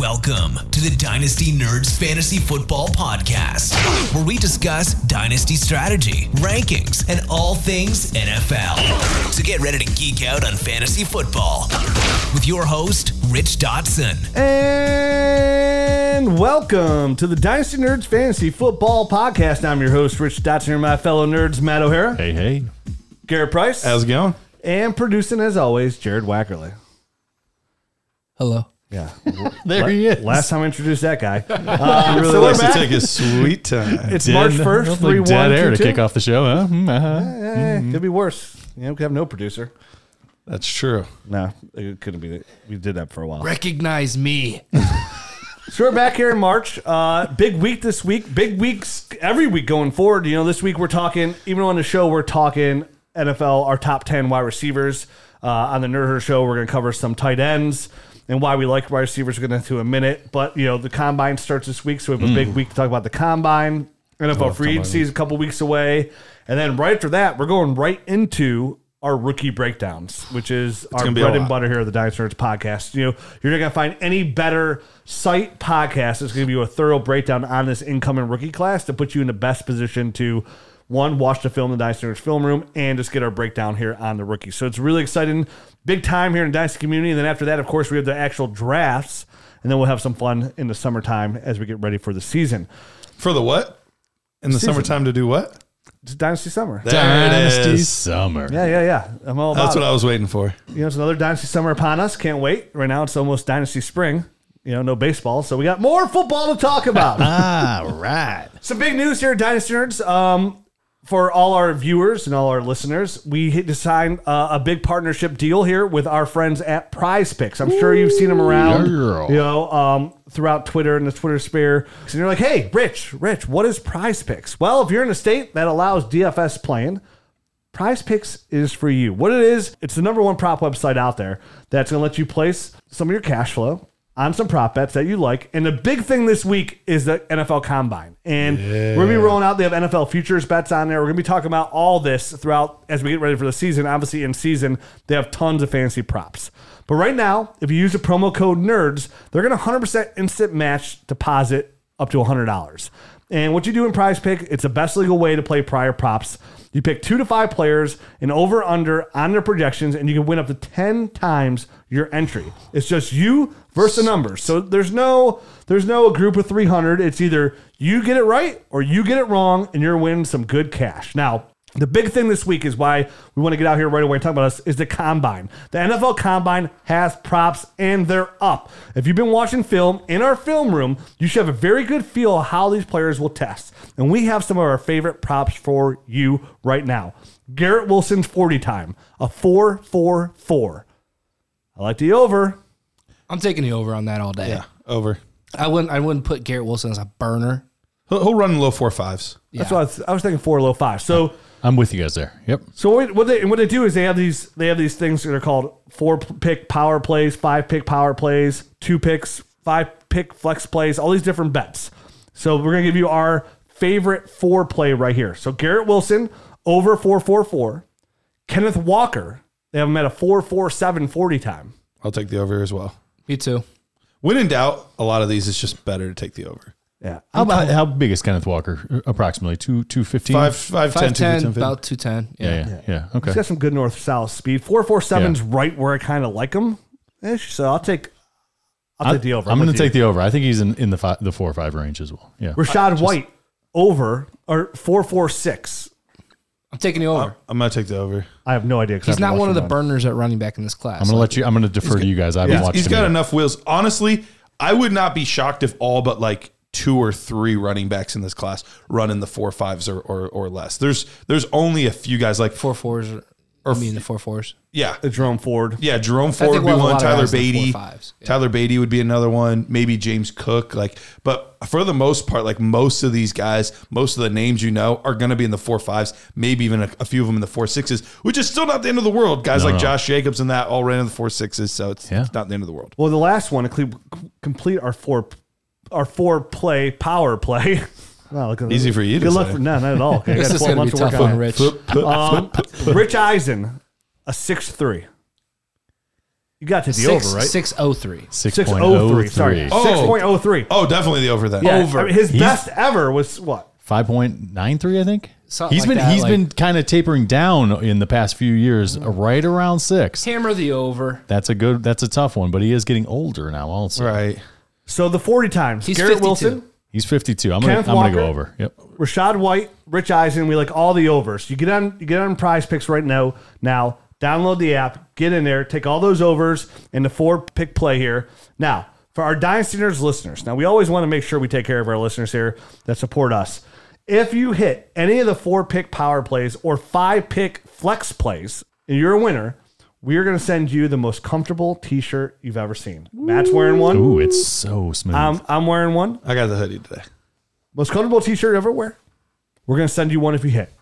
Welcome to the Dynasty Nerds Fantasy Football Podcast, where we discuss dynasty strategy, rankings, and all things NFL. So get ready to geek out on fantasy football with your host, Rich Dotson. And welcome to the Dynasty Nerds Fantasy Football Podcast. I'm your host, Rich Dotson, and my fellow nerds, Matt O'Hara, Hey, hey. Garrett Price, How's it going? and producing as always, Jared Wackerly. Hello. Yeah, There he is. last time I introduced that guy. He really so likes to take his sweet time. It's March Dead- first, like three dead one air two to two. kick off the show, huh? Mm, uh-huh. Eh, Could be worse. You know, we could have no producer. That's true. No, it couldn't be. that. We did that for a while. Recognize me. So we're back here in March. Uh, big week this week. Big weeks every week going forward. You know, this week we're talking, even on the show, we're talking NFL, our top 10 wide receivers. Uh, on the Nerd Herd show, we're going to cover some tight ends and why we like wide receivers. We're going to a minute. But, you know, the combine starts this week. So we have a big mm. week to talk about the combine. NFL free agency is a couple weeks away. And then right after that, we're going right into our rookie breakdowns, which is our gonna be a bread and lot. butter here of the Dynasty Nerds podcast. You know, you're not going to find any better site podcast that's going to give you a thorough breakdown on this incoming rookie class to put you in the best position to one, watch the film in the Dynasty Nerds film room and just get our breakdown here on the rookie. So it's really exciting. Big time here in the Dynasty community. And then after that, of course, we have the actual drafts. And then we'll have some fun in the summertime as we get ready for the season. For the what? In the Season. summertime to do what? It's Dynasty Summer. There Dynasty it is. Summer. Yeah, yeah, yeah. I'm all about That's it. what I was waiting for. You know, it's another Dynasty Summer upon us. Can't wait. Right now, it's almost Dynasty Spring. You know, no baseball. So we got more football to talk about. All right. Some big news here, at Dynasty Nerds. Um, for all our viewers and all our listeners, we hit to sign uh, a big partnership deal here with our friends at Prize Picks. I'm sure you've seen them around, you know, um, throughout Twitter and the Twitter sphere. And you're like, hey, Rich, Rich, what is Prize Picks? Well, if you're in a state that allows DFS playing, Prize Picks is for you. What it is, it's the number one prop website out there that's going to let you place some of your cash flow on some prop bets that you like. And the big thing this week is the NFL Combine. And we're going to be rolling out, they have NFL futures bets on there. We're going to be talking about all this throughout as we get ready for the season. Obviously, in season, they have tons of fancy props. But right now, if you use the promo code NERDS, they're going to 100% instant match deposit up to $100. And what you do in Prize Pick, it's the best legal way to play prior props. You pick two to five players and over under on their projections, and you can win up to 10 times your entry. It's just you versus the numbers. So there's no there's no group of 300. It's either you get it right or you get it wrong, and you're winning some good cash. Now, the big thing this week is why we want to get out here right away and talk about this is the combine. The NFL combine has props and they're up. If you've been watching film in our film room, you should have a very good feel of how these players will test. And we have some of our favorite props for you right now. Garrett Wilson's 40 time, a 4 4 4. I like the over. I'm taking the over on that all day. Yeah, over. I wouldn't. I wouldn't put Garrett Wilson as a burner. He'll, he'll run low four fives. That's what I was, I was thinking 4 low 5. So I'm with you guys there. Yep. So what, what they what they do is they have these they have these things that are called four pick power plays, five pick power plays, two picks, five pick flex plays, all these different bets. So we're gonna give you our favorite four play right here. So Garrett Wilson over four four four, Kenneth Walker they have him at a four four seven forty time. I'll take the over as well. Me too. When in doubt, a lot of these it's just better to take the over. Yeah, How about how big is Kenneth Walker? Approximately two two fifteen. Five, five, ten, Five two, ten, ten, fifty. about two ten. Yeah, Yeah. yeah, yeah. Okay. he's got some good north south speed. Four four seven's right where I kind of like him. Ish. So I'll take I'll take the over. I'm going with to you. take the over. I think he's in, in the five, the four or five range as well. Yeah. Rachaad White over or four four six. I'm taking the over. I'm gonna take the over. I have no idea. 'cause I He's haven't one of the run. burners at running back in this class. I'm going to let you. I'm going to defer to you guys. I haven't He's, watched. he's him got yet. enough wheels. Honestly, I would not be shocked if all but like two or three running backs in this class run in the four fives or, or, or less. There's there's only a few guys like four fours. Or, I mean the four fours. yeah Jerome Ford. Yeah, Jerome Ford would be we'll one. Tyler guys in the Badie, four fives. Yeah. Tyler Badie would be another one. Maybe James Cook. Like, but for the most part, like most of these guys, most of the names you know are going to be in the four fives. Maybe even a, a few of them in the four sixes, which is still not the end of the world. Guys No, like no. Josh Jacobs and that all ran in the four sixes, so it's, Yeah. it's not the end of the world. Well, the last one to complete our four, our four play power play. Wow, look at Easy for you to Good luck say. for no, not at all. Okay, I This got is 12 going to be months to tough work on on it. Rich. Um, Rich Eisen, a six three. You got to the Six, over, right? 603. 603. Sorry. Oh. 6.03. Oh, definitely the over then. Yeah, over. I mean, his He's- best ever was what? Five point nine three, I think. Something He's like been that, he's like- been kind of tapering down in the past few years, uh, right around six. Hammer the over. That's a good. That's a tough one, but he is getting older now. Also, Right. So the 40 times. He's Garrett 52. Wilson, he's fifty two. I'm gonna I'm gonna go Walker? over. Yep. Rachaad White, Rich Eisen. We like all the overs. You get on you get on Prize Picks right now. Now download the app, get in there, take all those overs and the four pick play here. Now for our Dynasty Nerds listeners, now we always want to make sure we take care of our listeners here that support us. If you hit any of the four pick power plays or five pick flex plays, and you're a winner, we are going to send you the most comfortable T-shirt you've ever seen. Matt's wearing one. Ooh, it's so smooth. I'm, I'm wearing one. I got the hoodie today. Most comfortable t-shirt you ever wear. We're gonna send you one if you hit.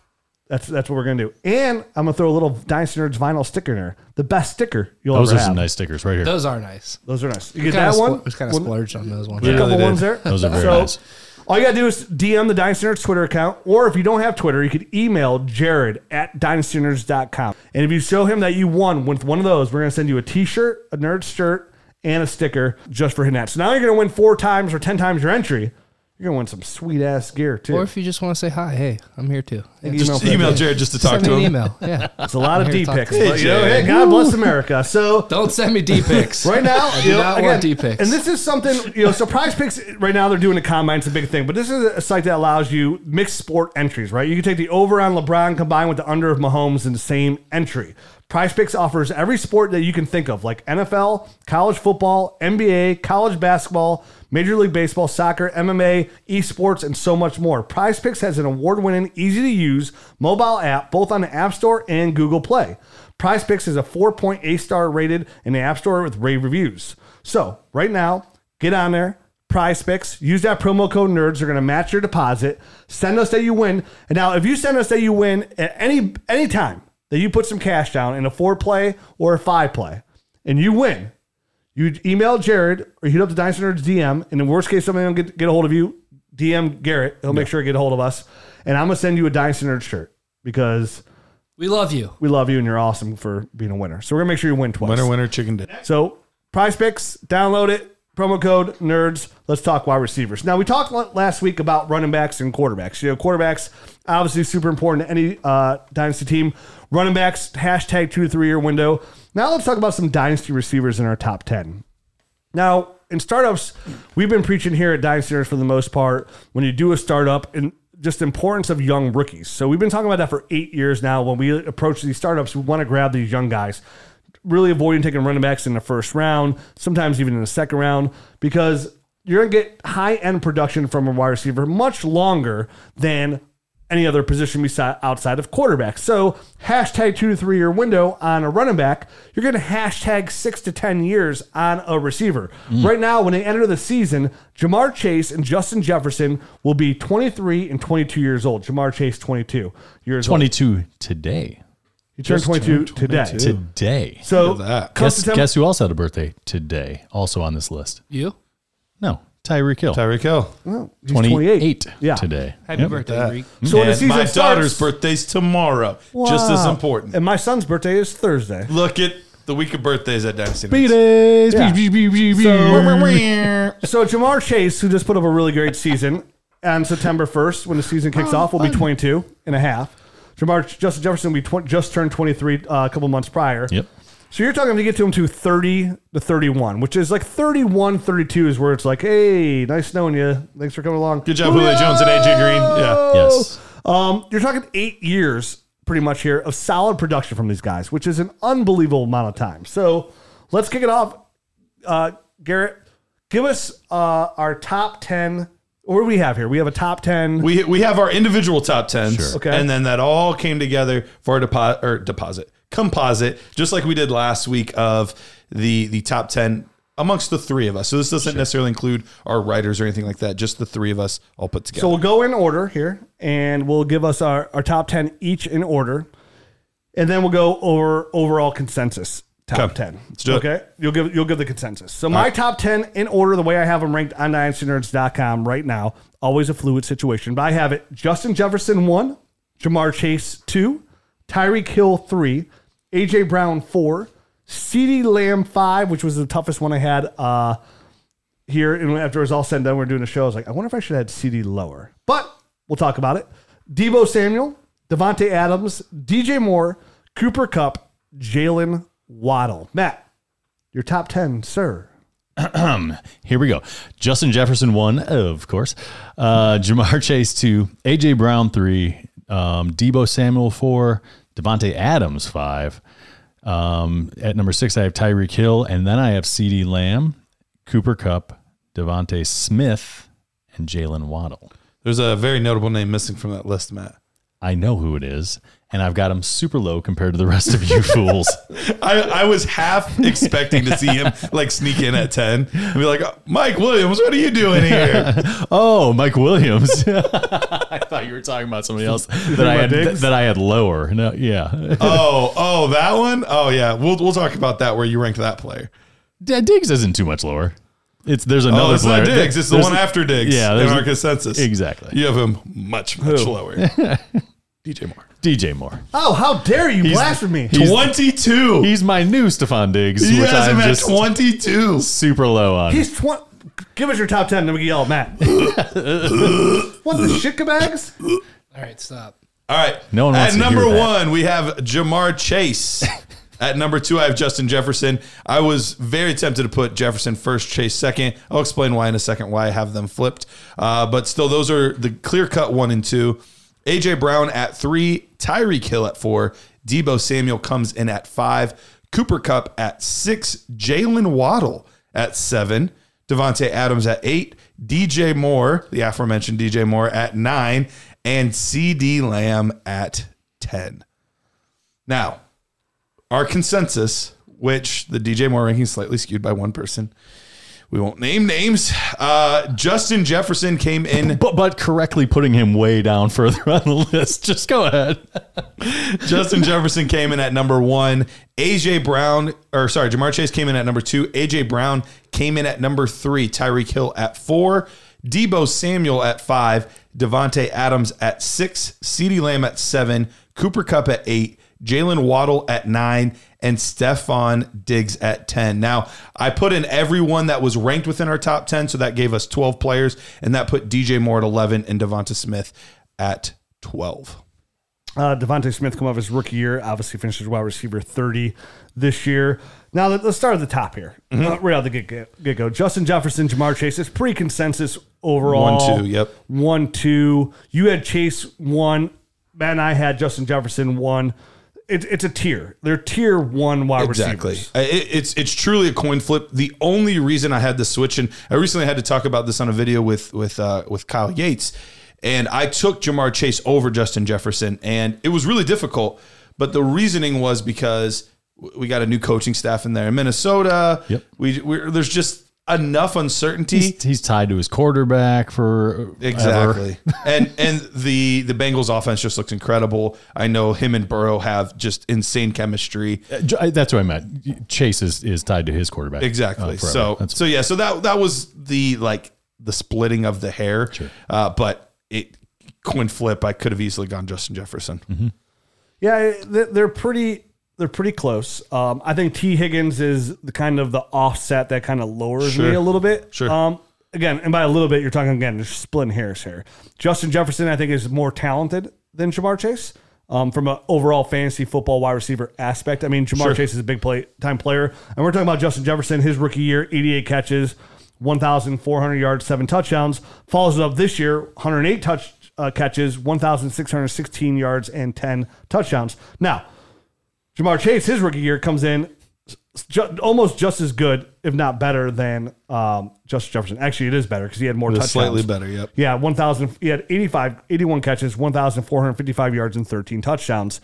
That's that's what we're gonna do. And I'm gonna throw a little Dynasty Nerds vinyl sticker in there. The best sticker you'll ever have. Those ever are have. some nice stickers right here. Those are nice. Those are nice. You We get kinda that one. spl- We kind of One- splurged on those ones. Get a couple they ones there. Those are very so, nice. All you gotta do is DM the Dynasty Nerds Twitter account, or if you don't have Twitter, you could email Jared at dynastynerds.com. And if you show him that you won with one of those, we're gonna send you a t-shirt, a nerd shirt, and a sticker just for hitting that. So now you're gonna win four times or ten times your entry. You're gonna win some sweet ass gear too. Or if you just want to say hi, hey, I'm here too. Yeah. Email Just for that email. Jared just to talk Send to me an him. email. Yeah. It's a lot of I'm D here picks. to you. but, you know, hey, God bless America. So Don't send me D pics. right now, I you do know, not again, want D pics. And this is something, you know, surprise picks right now they're doing the combine, it's a big thing. But this is a site that allows you mixed sport entries, right? You can take the over on LeBron combined with the under of Mahomes in the same entry. Prize Picks offers every sport that you can think of, like NFL, college football, NBA, college basketball, Major League Baseball, soccer, MMA, esports, and so much more. Prize Picks has an award winning, easy to use mobile app both on the App Store and Google Play. Prize Picks is a 4.8 star rated in the App Store with rave reviews. So, right now, get on there. Prize Picks. Use that promo code NERDS. They're going to match your deposit. Send us that you win. And now, if you send us that you win at any any time that you put some cash down in a four play or a five play, and you win, you email Jared or hit up the Dynasty Nerds DM. And in worst case, somebody will get, get a hold of you. DM Garrett. He'll make sure to get a hold of us. And I'm going to send you a Dynasty Nerds shirt because We love you. we love you and you're awesome for being a winner. So we're going to make sure you win twice. Winner, winner, chicken dinner. So, Prize Picks, download it. Promo code nerds. Let's talk wide receivers. Now we talked l- last week about running backs and quarterbacks. You know, quarterbacks obviously super important to any uh, dynasty team. Running backs hashtag two to three year window. Now let's talk about some dynasty receivers in our top ten. Now, in startups, we've been preaching here at Dynasty for the most part when you do a startup and just importance of young rookies. So we've been talking about that for eight years now. When we approach these startups, we want to grab these young guys, really avoiding taking running backs in the first round, sometimes even in the second round, because you're going to get high end production from a wide receiver much longer than any other position beside outside of quarterback. So hashtag two to three year window on a running back, you're going to hashtag six to ten years on a receiver. Mm. Right now, when they enter the season, Ja'Marr Chase and Justin Jefferson will be 23 and 22 years old. Ja'Marr Chase 22 years old. Twenty two today. He turned 22 today. Today. So that. Guess, guess who else had a birthday today? Also on this list. You? No, Tyreek Hill. Tyreek Hill. he's 28 Yeah. today. Happy Yep. birthday, that. Reek. So when the season my starts, daughter's birthday's tomorrow. Just as important. And my son's birthday is Thursday. Look at the week of birthdays at Dynasty. Yeah. So Ja'Marr Chase, who just put up a really great season on September 1st, when the season kicks off, will be 22 and a half. Ja'Marr Justin Jefferson will be tw- just turned 23 uh, a couple months prior. Yep. So you're talking to get to him to 30 to 31, which is like 31, 32 is where it's like, hey, nice knowing you. Thanks for coming along. Good job, Julio Jones and AJ Green. Yeah. Yes. Um, you're talking eight years pretty much here of solid production from these guys, which is an unbelievable amount of time. So let's kick it off. Uh, Garrett, give us uh, our top 10. What do we have here? We have a top 10. We we have our individual top tens, Sure. Okay. and then that all came together for a deposit or deposit composite, just like we did last week of the the top ten amongst the three of us. So this doesn't necessarily include our writers or anything like that. Just the three of us all put together. so we'll go in order here and we'll give us our, our top 10 each in order. And then we'll go over overall consensus top Okay. 10. Let's do it. okay? You'll give you'll give the consensus. So my top 10 in order the way I have them ranked on dynastynerds.com right now. Always a fluid situation, but I have it Justin Jefferson 1, Ja'Marr Chase 2, Tyreek Hill 3, AJ Brown 4, CeeDee Lamb five, which was the toughest one I had uh, here. And after it was all said and done, we are doing a show. I was like, I wonder if I should have CeeDee lower, but we'll talk about it. Deebo Samuel, Davante Adams, DJ Moore, Cooper Kupp, Jalen Waddle. Matt, your top ten, sir. Here we go. Justin Jefferson one, of course. Uh, Ja'Marr Chase two, AJ Brown three, um, Deebo Samuel four, Davante Adams five. Um, at number six, I have Tyreek Hill, and then I have CeeDee Lamb, Cooper Kupp, DeVonta Smith, and Jalen Waddle. There's a very notable name missing from that list, Matt. I know who it is, and I've got him super low compared to the rest of you fools. I, I was half expecting to see him like sneak in at 10 and be like, Mike Williams, what are you doing here? Oh, Mike Williams. I thought you were talking about somebody else that I had Diggs? that I had lower. No, yeah. oh, oh, that one? Oh, yeah. We'll, we'll talk about that where you ranked that player. Yeah, Diggs isn't too much lower. It's there's oh, another Oh, it's player. not Diggs. It's the There's- one after Diggs Yeah, in our consensus. Exactly. You have him much, much lower. DJ Moore. DJ Moore. Oh, how dare you blaspheme! He's- 22. He's my new Stefon Diggs, he which has I'm at just 22. super low on. He's twenty. Give us your top ten, then we can yell at Matt. what the shitkabags? All right, stop. All right. No one wants At to number hear that. one, we have Ja'Marr Chase. At number two, I have Justin Jefferson. I was very tempted to put Jefferson first, Chase second. I'll explain why in a second, why I have them flipped. Uh, but still, those are the clear cut one and two. AJ Brown at three, Tyreek Hill at four, Deebo Samuel comes in at five, Cooper Kupp at six, Jalen Waddle at seven, Davante Adams at eight, DJ Moore, the aforementioned DJ Moore at nine, and CeeDee Lamb at 10. Now, our consensus, which the DJ Moore ranking is slightly skewed by one person, we won't name names. Uh, Justin Jefferson came in. but, but correctly putting him way down further on the list. Just go ahead. Justin Jefferson came in at number one. AJ Brown, or sorry, Ja'Marr Chase came in at number two. AJ Brown came in at number three. Tyreek Hill at four. Deebo Samuel at five. Davante Adams at six. CeeDee Lamb at seven. Cooper Kupp at eight. Jalen Waddle at nine. And Stefon Diggs at 10. Now, I put in everyone that was ranked within our top 10, so that gave us 12 players, and that put DJ Moore at 11 and DeVonta Smith at 12. Uh, DeVonta Smith come off his rookie year, obviously finished as wide receiver 30 this year. Now let- let's start at the top here, uh, right out the get, go. Justin Jefferson, Ja'Marr Chase. It's pretty consensus overall. One, two, yep. One, two. You had Chase one. And I had Justin Jefferson one. It, it's a tier. They're tier one wide Exactly. receivers. It, it's it's truly a coin flip. The only reason I had to switch, and I recently had to talk about this on a video with with uh, with Kyle Yates, and I took Ja'Marr Chase over Justin Jefferson, and it was really difficult. But the reasoning was because we got a new coaching staff in there in Minnesota. Yep. We we're, there's just enough uncertainty. He's, he's tied to his quarterback for Exactly. and and the the Bengals offense just looks incredible. I know him and Burrow have just insane chemistry. Ever. That's what I meant. Chase is, is tied to his quarterback. Exactly. uh, so That's- so yeah, so that that was the like the splitting of the hair. Sure. Uh, but it coin flip, I could have easily gone Justin Jefferson. Mm-hmm. Yeah, they're pretty. They're pretty close. Um, I think Tee Higgins is the kind of the offset that kind of lowers me a little bit. Sure. Um, again, and by a little bit, you're talking again just splitting hairs here. Justin Jefferson, I think, is more talented than Ja'Marr Chase. Um, from an overall fantasy football wide receiver aspect, I mean, Ja'Marr Sure. Chase is a big play time player, and we're talking about Justin Jefferson. His rookie year, 88 catches, 1,400 yards, seven touchdowns. Follows it up this year, 108 touch uh, catches, 1,616 yards, and 10 touchdowns. Now, Ja'Marr Chase, his rookie year, comes in ju- almost just as good, if not better, than um, Justin Jefferson. Actually, it is better because he had more touchdowns. slightly better, yep. Yeah, 1,000. He had 85, 81 catches, 1,455 yards, and 13 touchdowns.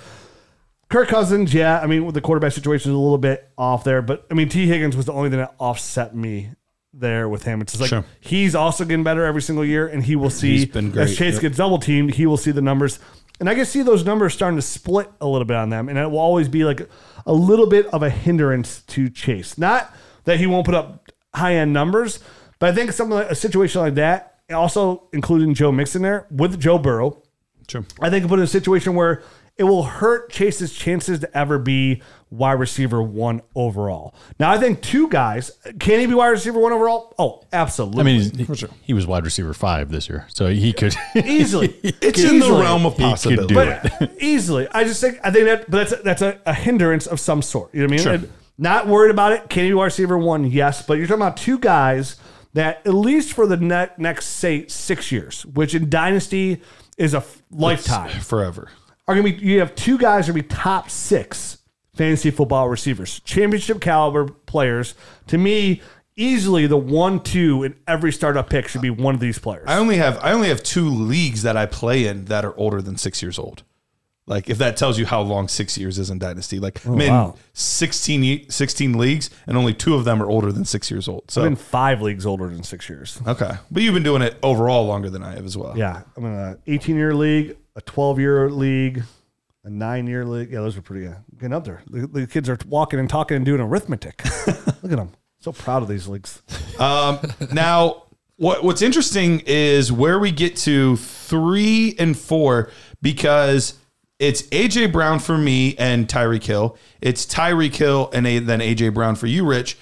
Kirk Cousins, yeah, I mean, with the quarterback situation is a little bit off there, but I mean, Tee Higgins was the only thing that offset me there with him. It's just like Sure. he's also getting better every single year, and he will see He's been great, as Chase yep. gets double teamed, he will see the numbers. And I can see those numbers starting to split a little bit on them, and it will always be like a little bit of a hindrance to Chase. Not that he won't put up high end numbers, but I think something like a situation like that, also including Joe Mixon there with Joe Burrow, Sure. I think put in a situation where it will hurt Chase's chances to ever be wide receiver one overall. Now, I think two guys can he be wide receiver one overall? Oh, absolutely. I mean, he, he was wide receiver five this year, so he could. easily. It's in the realm of He could possibility. do but easily. I just think I think that, but that's a, that's a, a hindrance of some sort. You know what I mean? Sure. And not worried about it. Can he be wide receiver one? Yes, but you're talking about two guys that at least for the ne- next say six years, which in dynasty is a f- lifetime, forever. Are going to be. You have two guys are going to be top six fantasy football receivers, championship caliber players. To me. Easily the one two in every startup pick should be one of these players. I only have I only have two leagues that I play in that are older than six years old. Like if that tells you how long six years is in Dynasty. Like oh, I'm in wow. 16, 16 leagues and only two of them are older than six years old. So I've been five leagues older than six years. okay. But you've been doing it overall longer than I have as well. Yeah, I'm in a 18 year league, a 12 year league, a nine year league. Yeah, those are pretty uh, getting up there. The, the kids are walking and talking and doing arithmetic. Look at them. So proud of these leagues. Um, now, what what's interesting is where we get to three and four because it's AJ Brown for me and Tyreek Hill. It's Tyreek Hill and a, then AJ Brown for you, Rich.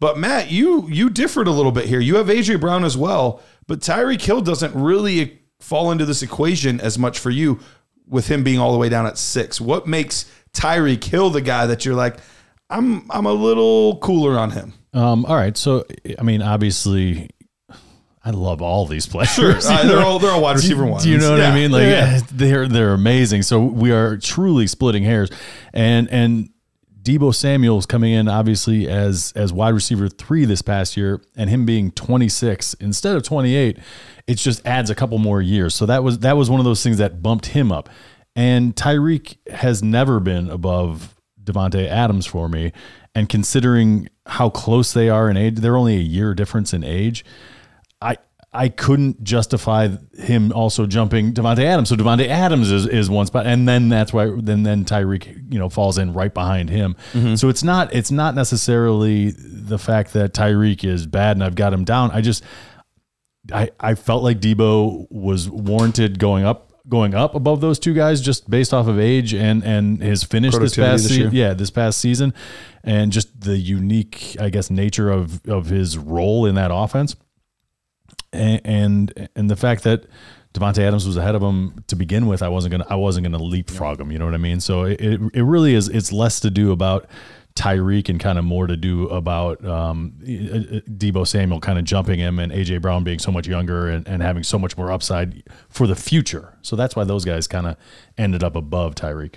But Matt, you you differed a little bit here. You have AJ Brown as well, but Tyreek Hill doesn't really fall into this equation as much for you with him being all the way down at six. What makes Tyreek Hill the guy that you're like, I'm I'm a little cooler on him? Um, all right, so I mean, obviously, I love all these players. Sure, uh, they're all they're all wide receiver ones. Do you know what Yeah. I mean? Like Yeah. they're they're amazing. So we are truly splitting hairs, and and Deebo Samuel's coming in obviously as as wide receiver three this past year, and him being 26 instead of 28, it just adds a couple more years. So that was that was one of those things that bumped him up. And Tyreek has never been above Davante Adams for me, and considering how close they are in age, they're only a year difference in age. I I couldn't justify him also jumping Davante Adams. So Davante Adams is, is one spot, and then that's why then then Tyreek you know falls in right behind him. Mm-hmm. So it's not it's not necessarily the fact that Tyreek is bad and I've got him down. I just I I felt like Deebo was warranted going up going up above those two guys just based off of age and and his finish this past this se- yeah this past season and just the unique I guess nature of of his role in that offense and and, and the fact that Davante Adams was ahead of him to begin with, I wasn't gonna I wasn't gonna leapfrog him. You know what I mean? So it, it, it really is. It's less to do about Tyreek and kind of more to do about um, Deebo Samuel kind of jumping him and AJ Brown being so much younger and, and having so much more upside for the future. So that's why those guys kind of ended up above Tyreek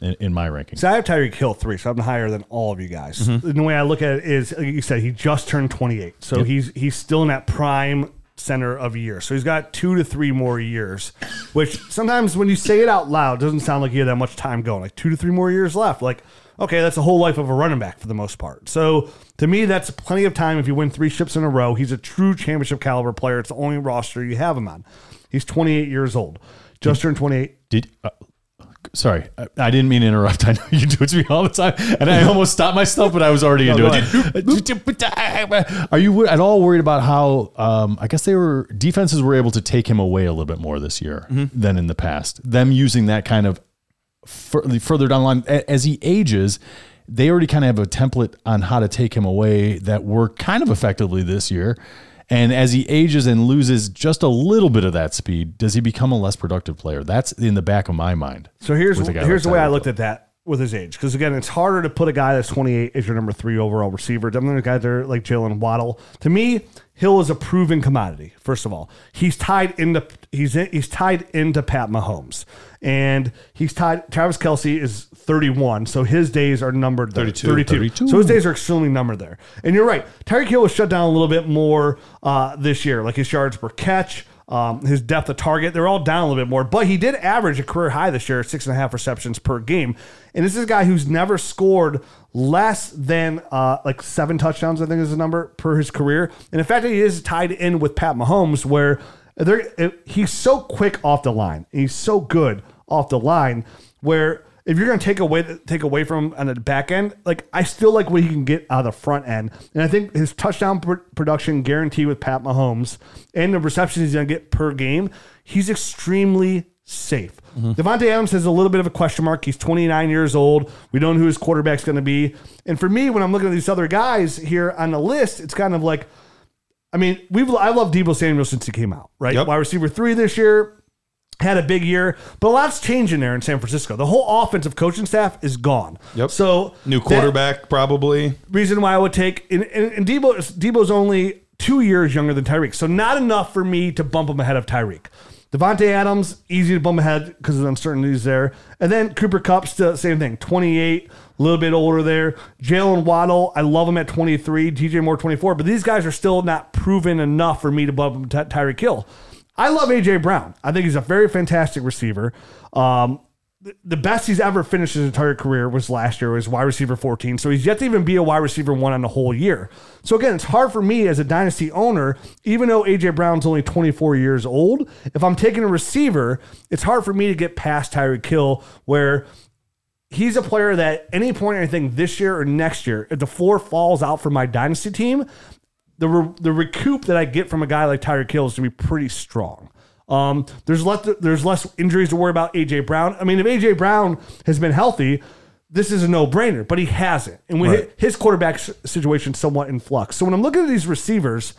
in, in my ranking. So I have Tyreek Hill three, so I'm higher than all of you guys. And the way I look at it is, like you said, he just turned 28, so he's he's still in that prime center of a year. So he's got two to three more years, which sometimes when you say it out loud, doesn't sound like you have that much time going. Like two to three more years left. Like okay, that's the whole life of a running back for the most part. So to me, that's plenty of time if you win three ships in a row. He's a true championship caliber player. It's the only roster you have him on. He's 28 years old, just turned 28. Did uh, sorry, I, I didn't mean to interrupt. I know you do it to me all the time, and I almost stopped myself, but I was already into it. Uh, uh, are you at all worried about how? Um, I guess they were defenses were able to take him away a little bit more this year mm-hmm. than in the past. Them using that kind of fur- further down the line as he ages. They already kind of have a template on how to take him away that worked kind of effectively this year. And as he ages and loses just a little bit of that speed, does he become a less productive player? That's in the back of my mind. So here's guy here's like the way I looked at that with his age. Because again, it's harder to put a guy that's 28 as your number three overall receiver. There's guys that are like Jalen Waddle. To me, Hill is a proven commodity. First of all, he's tied into he's in, he's tied into Pat Mahomes, and he's tied. Travis Kelce is 31, so his days are numbered. there. 32. 32. 32. So his days are extremely numbered there. And you're right. Tyreek Hill was shut down a little bit more uh, this year, like his yards per catch. Um, his depth of target, they're all down a little bit more, but he did average a career high this year, six and a half receptions per game. And this is a guy who's never scored less than uh, like seven touchdowns, I think is the number per his career. And the fact that he is tied in with Pat Mahomes, where they're, he's so quick off the line, he's so good off the line, where if you're going to take away take away from on the back end, like I still like what he can get out of the front end, and I think his touchdown pr- production guarantee with Pat Mahomes and the receptions he's going to get per game, he's extremely safe. Mm-hmm. Davante Adams has a little bit of a question mark. He's 29 years old. We don't know who his quarterback's going to be. And for me, when I'm looking at these other guys here on the list, it's kind of like, I mean, we've I love Deebo Samuel since he came out, right? Yep. Wide receiver three this year, had a big year, but a lot's changing there in San Francisco. The whole offensive coaching staff is gone. Yep. So New that- quarterback, probably. reason why I would take and, and, and Deebo Deebo's only two years younger than Tyreek, so not enough for me to bump him ahead of Tyreek. Davante Adams, easy to bump ahead because of the uncertainties there. And then Cooper Kupp, still same thing, 28, a little bit older there. Jalen Waddle, I love him at 23. DJ Moore, 24. But these guys are still not proven enough for me to bump him to Tyreek Hill. I love AJ Brown. I think he's a very fantastic receiver. Um, the- best he's ever finished his entire career was last year was wide receiver 14 so he's yet to even be a wide receiver one on the whole year so again it's hard for me as a dynasty owner even though aj brown's only 24 years old if i'm taking a receiver it's hard for me to get past tyreek Hill where he's a player that any point I think this year or next year, if the floor falls out for my dynasty team, the re- the recoup that I get from a guy like Tyreek Hill is going to be pretty strong. Um, there's less there's less injuries to worry about AJ Brown. I mean, if AJ Brown has been healthy, this is a no brainer, but he hasn't, and when Right. his quarterback situation somewhat in flux. So when I'm looking at these receivers,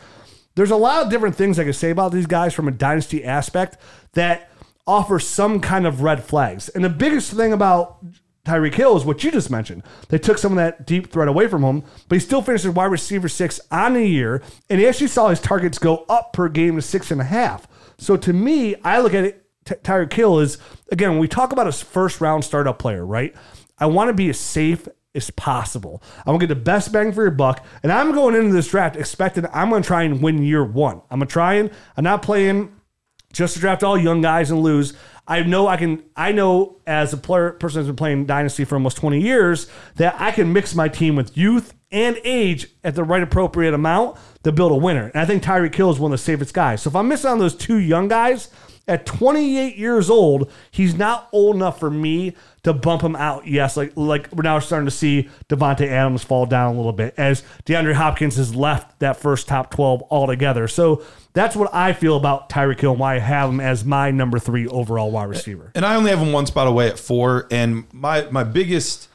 there's a lot of different things I can say about these guys from a dynasty aspect that offer some kind of red flags. And the biggest thing about Tyreek Hill is what you just mentioned. They took some of that deep threat away from him, but he still finished as wide receiver six on the year, and he actually saw his targets go up per game to six and a half. So to me, I look at it. Ty- Tyreek Hill is again when we talk about a first round startup player, right? I want to be as safe as possible. I want to get the best bang for your buck, and I'm going into this draft expecting I'm going to try and win year one. I'm going to try and I'm not playing just to draft all young guys and lose. I know I can. I know as a player, person who's been playing dynasty for almost 20 years that I can mix my team with youth and age at the right appropriate amount to build a winner. And I think Tyreek Hill is one of the safest guys. So if I'm missing on those two young guys at 28 years old, he's not old enough for me to bump him out. Yes, like like we're now starting to see Davante Adams fall down a little bit as DeAndre Hopkins has left that first top 12 altogether. So that's what I feel about Tyreek Hill and why I have him as my number three overall wide receiver. And I only have him one spot away at four. And my my biggest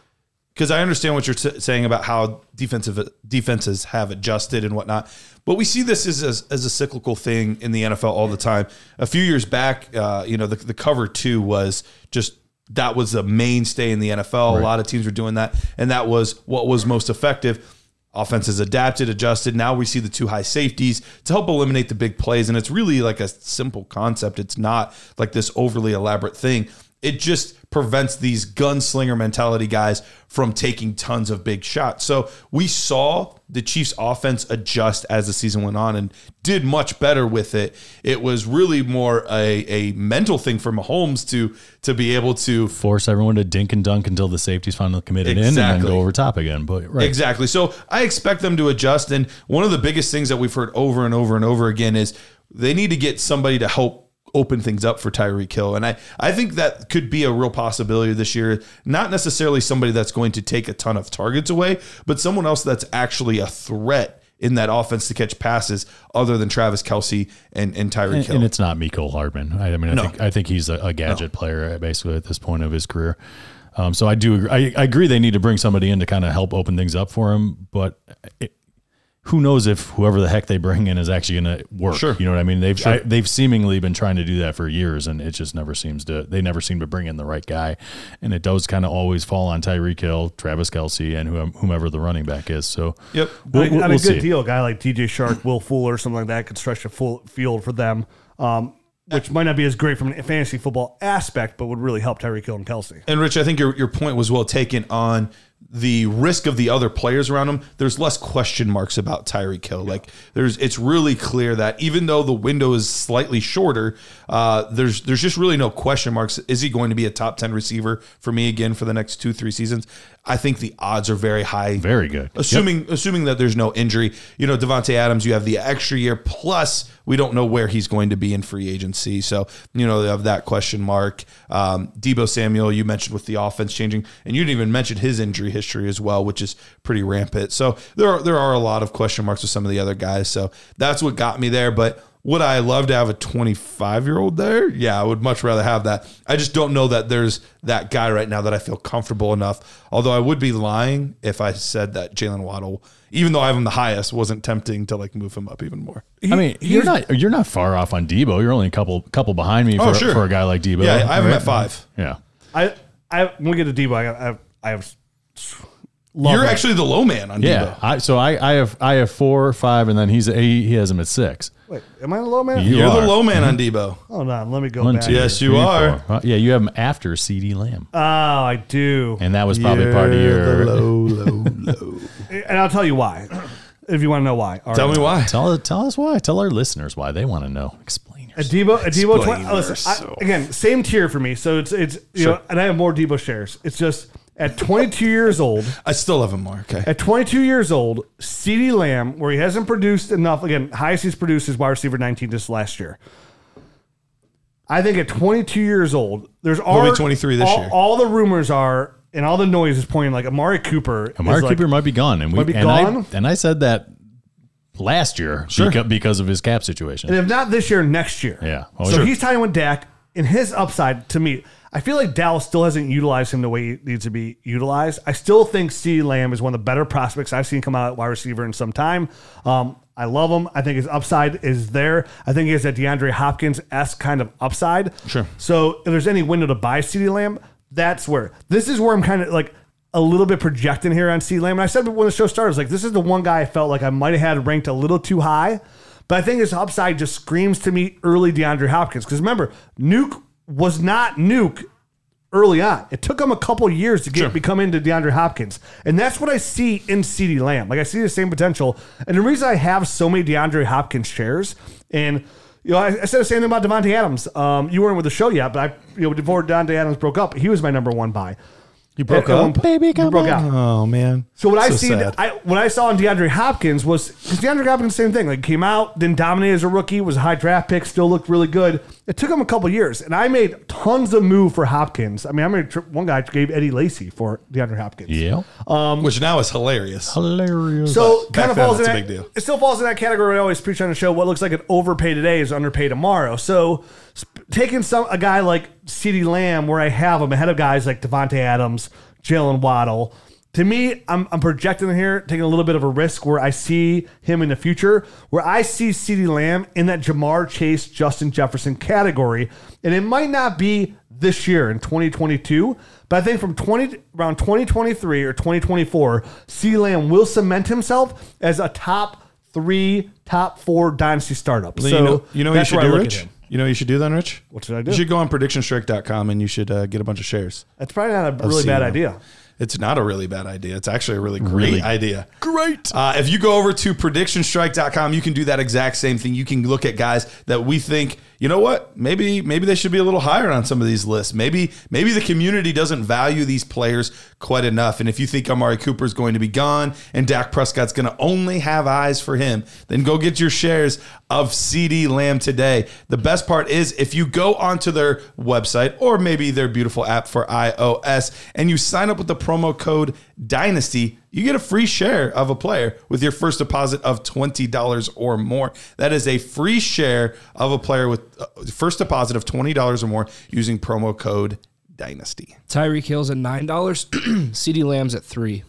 because I understand what you're t- saying about how defensive defenses have adjusted and whatnot, but we see this as, as, as a cyclical thing in the NFL all the time. A few years back, uh, you know, the, the cover two was just that was a mainstay in the NFL. A lot of teams were doing that, and that was what was most effective. Offenses adapted, adjusted. Now we see the two high safeties to help eliminate the big plays. And it's really like a simple concept. It's not like this overly elaborate thing. It just prevents these gunslinger mentality guys from taking tons of big shots. So we saw the Chiefs offense adjust as the season went on and did much better with it. It was really more a, a mental thing for Mahomes to to be able to Force everyone to dink and dunk until the safety's finally committed in and then go over top again. But right. Exactly. So I expect them to adjust. And one of the biggest things that we've heard over and over and over again is they need to get somebody to help open things up for Tyreek Hill. And I, I think that could be a real possibility this year. Not necessarily somebody that's going to take a ton of targets away, but someone else that's actually a threat in that offense to catch passes other than Travis Kelce and, and Tyreek And, Hill. and it's not Mecole Hardman. I, I mean, I No. think I think he's a, a gadget player basically at this point of his career. Um, so I do agree. I, I agree they need to bring somebody in to kind of help open things up for him. But it, who knows if whoever the heck they bring in is actually going to work? Sure. You know what I mean? They've I, they've seemingly been trying to do that for years, and it just never seems to. They never seem to bring in the right guy, and it does kind of always fall on Tyreek Hill, Travis Kelce, and whomever the running back is. So Yep. we'll, I mean, we'll- on a we'll good see. deal, a guy like DJ Chark, Will Fuller, something like that could stretch the full field for them, um, which might not be as great from a fantasy football aspect, but would really help Tyreek Hill and Kelce. And Rich, I think your, your point was well taken on the risk of the other players around him. There's less question marks about Tyreek Hill. Like there's, it's really clear that even though the window is slightly shorter, uh, there's there's just really no question marks. Is he going to be a top ten receiver for me again for the next two three seasons? I think the odds are very high. Very good. Assuming assuming that there's no injury, you know, Davante Adams, you have the extra year plus we don't know where he's going to be in free agency. So, you know, they have that question mark. Um, Deebo Samuel, you mentioned with the offense changing, and you didn't even mention his injury history as well, which is pretty rampant. So there are there are a lot of question marks with some of the other guys. So that's what got me there. But Would I love to have a 25 year old there? Yeah, I would much rather have that. I just don't know that there's that guy right now that I feel comfortable enough. Although I would be lying if I said that Jalen Waddle, even though I have him the highest, wasn't tempting to like move him up even more. I mean, you're not you're not far off on Deebo. You're only a couple couple behind me oh, for, Oh, sure. for a guy like Deebo. Yeah, I have him right? at five. Yeah. I I when we get to Deebo, I I have, I have love You're him. actually the low man on Yeah. Deebo. I, so I, I have I have four, five, and then he's he, he has him at six. Wait, am I the low man? You You're are. the low man on Deebo. Hold on, let me go One, back. two, Yes, you three, are. four. Uh, yeah, you have him after CeeDee Lamb, Oh, I do. and that was probably part of You're your. the low, low, low. And I'll tell you why. If you want to know why. All Tell right. me why. Tell tell us why. Tell our listeners why they want to know. Explain A yourself. Deebo, a Deebo. Explain 20, listen, I, yourself. again, same tier for me. So it's it's you know, and I have more Debo shares. It's just at 22 years old. I still love him more. Okay. At 22 years old, CeeDee Lamb, where he hasn't produced enough. Again, highest he's produced is wide receiver 19 this last year. I think at 22 years old, there's be already 23 this all, year. All the rumors are, and all the noise is pointing like Amari Cooper. is Amari like- Cooper might be gone, and we Might be and gone? I and I said that last year Sure. because, because of his cap situation. And if not this year, next year. Yeah. Oh, so sure. he's tying with Dak. And his upside to me, I feel like Dallas still hasn't utilized him the way he needs to be utilized. I still think C. Lamb is one of the better prospects I've seen come out at wide receiver in some time. Um, I love him. I think his upside is there. I think he has that DeAndre Hopkins esque kind of upside. Sure. So if there's any window to buy CeeDee Lamb, that's where this is where I'm kind of like a little bit projecting here on CeeDee Lamb. And I said when the show started, like, this is the one guy I felt like I might have had ranked a little too high. But I think his upside just screams to me early DeAndre Hopkins. Because remember, Nuke was not Nuke early on. It took him a couple years to get become into DeAndre Hopkins, and that's what I see in CeeDee Lamb. Like I see the same potential, and the reason I have so many DeAndre Hopkins shares, and you know, I, I said the same thing about Davante Adams. Um, you weren't with the show yet, but I, you know, before Davante Adams broke up, he was my number one buy. He broke up? baby. He broke out. Oh man. So what I see, sad. I what I saw in DeAndre Hopkins was because DeAndre Hopkins, same thing. Like came out, didn't dominate as a rookie, was a high draft pick, still looked really good. It took him a couple years, and I made tons of move for Hopkins. I mean, I made tri- one guy gave Eddie Lacy for DeAndre Hopkins. yeah. Um, Which now is hilarious. Hilarious. So But kind back of then, falls in that. a big deal. It still falls in that category. I always preach on the show. What looks like an overpay today is underpay tomorrow. So sp- taking some a guy like CeeDee Lamb, where I have him ahead of guys like Davante Adams, Jalen Waddle. To me, I'm, I'm projecting here, taking a little bit of a risk where I see him in the future, where I see CeeDee Lamb in that Ja'Marr Chase, Justin Jefferson category. And it might not be this year in 2022, but I think from 20 around 2023 or 2024, CeeDee Lamb will cement himself as a top three, top four dynasty startup. you so know, you know what you should do, Rich? You know what you should do then, Rich? What should I do? You should go on predictionstrike.com and you should uh, get a bunch of shares. That's probably not a really CeeDee bad Lamb. idea. It's not a really bad idea. It's actually a really great Really idea. Great. Uh, if you go over to predictionstrike.com, you can do that exact same thing. You can look at guys that we think, you know what, maybe maybe they should be a little higher on some of these lists. Maybe maybe the community doesn't value these players quite enough. And if you think Amari Cooper is going to be gone and Dak Prescott's going to only have eyes for him, then go get your shares of CeeDee Lamb today. The best part is if you go onto their website or maybe their beautiful app for iOS and you sign up with the promo code Dynasty, you get a free share of a player with your first deposit of $20 or more. That is a free share of a player with uh, first deposit of $20 or more using promo code Dynasty. Tyreek Hill's at nine dollars. CeeDee Lamb's at three.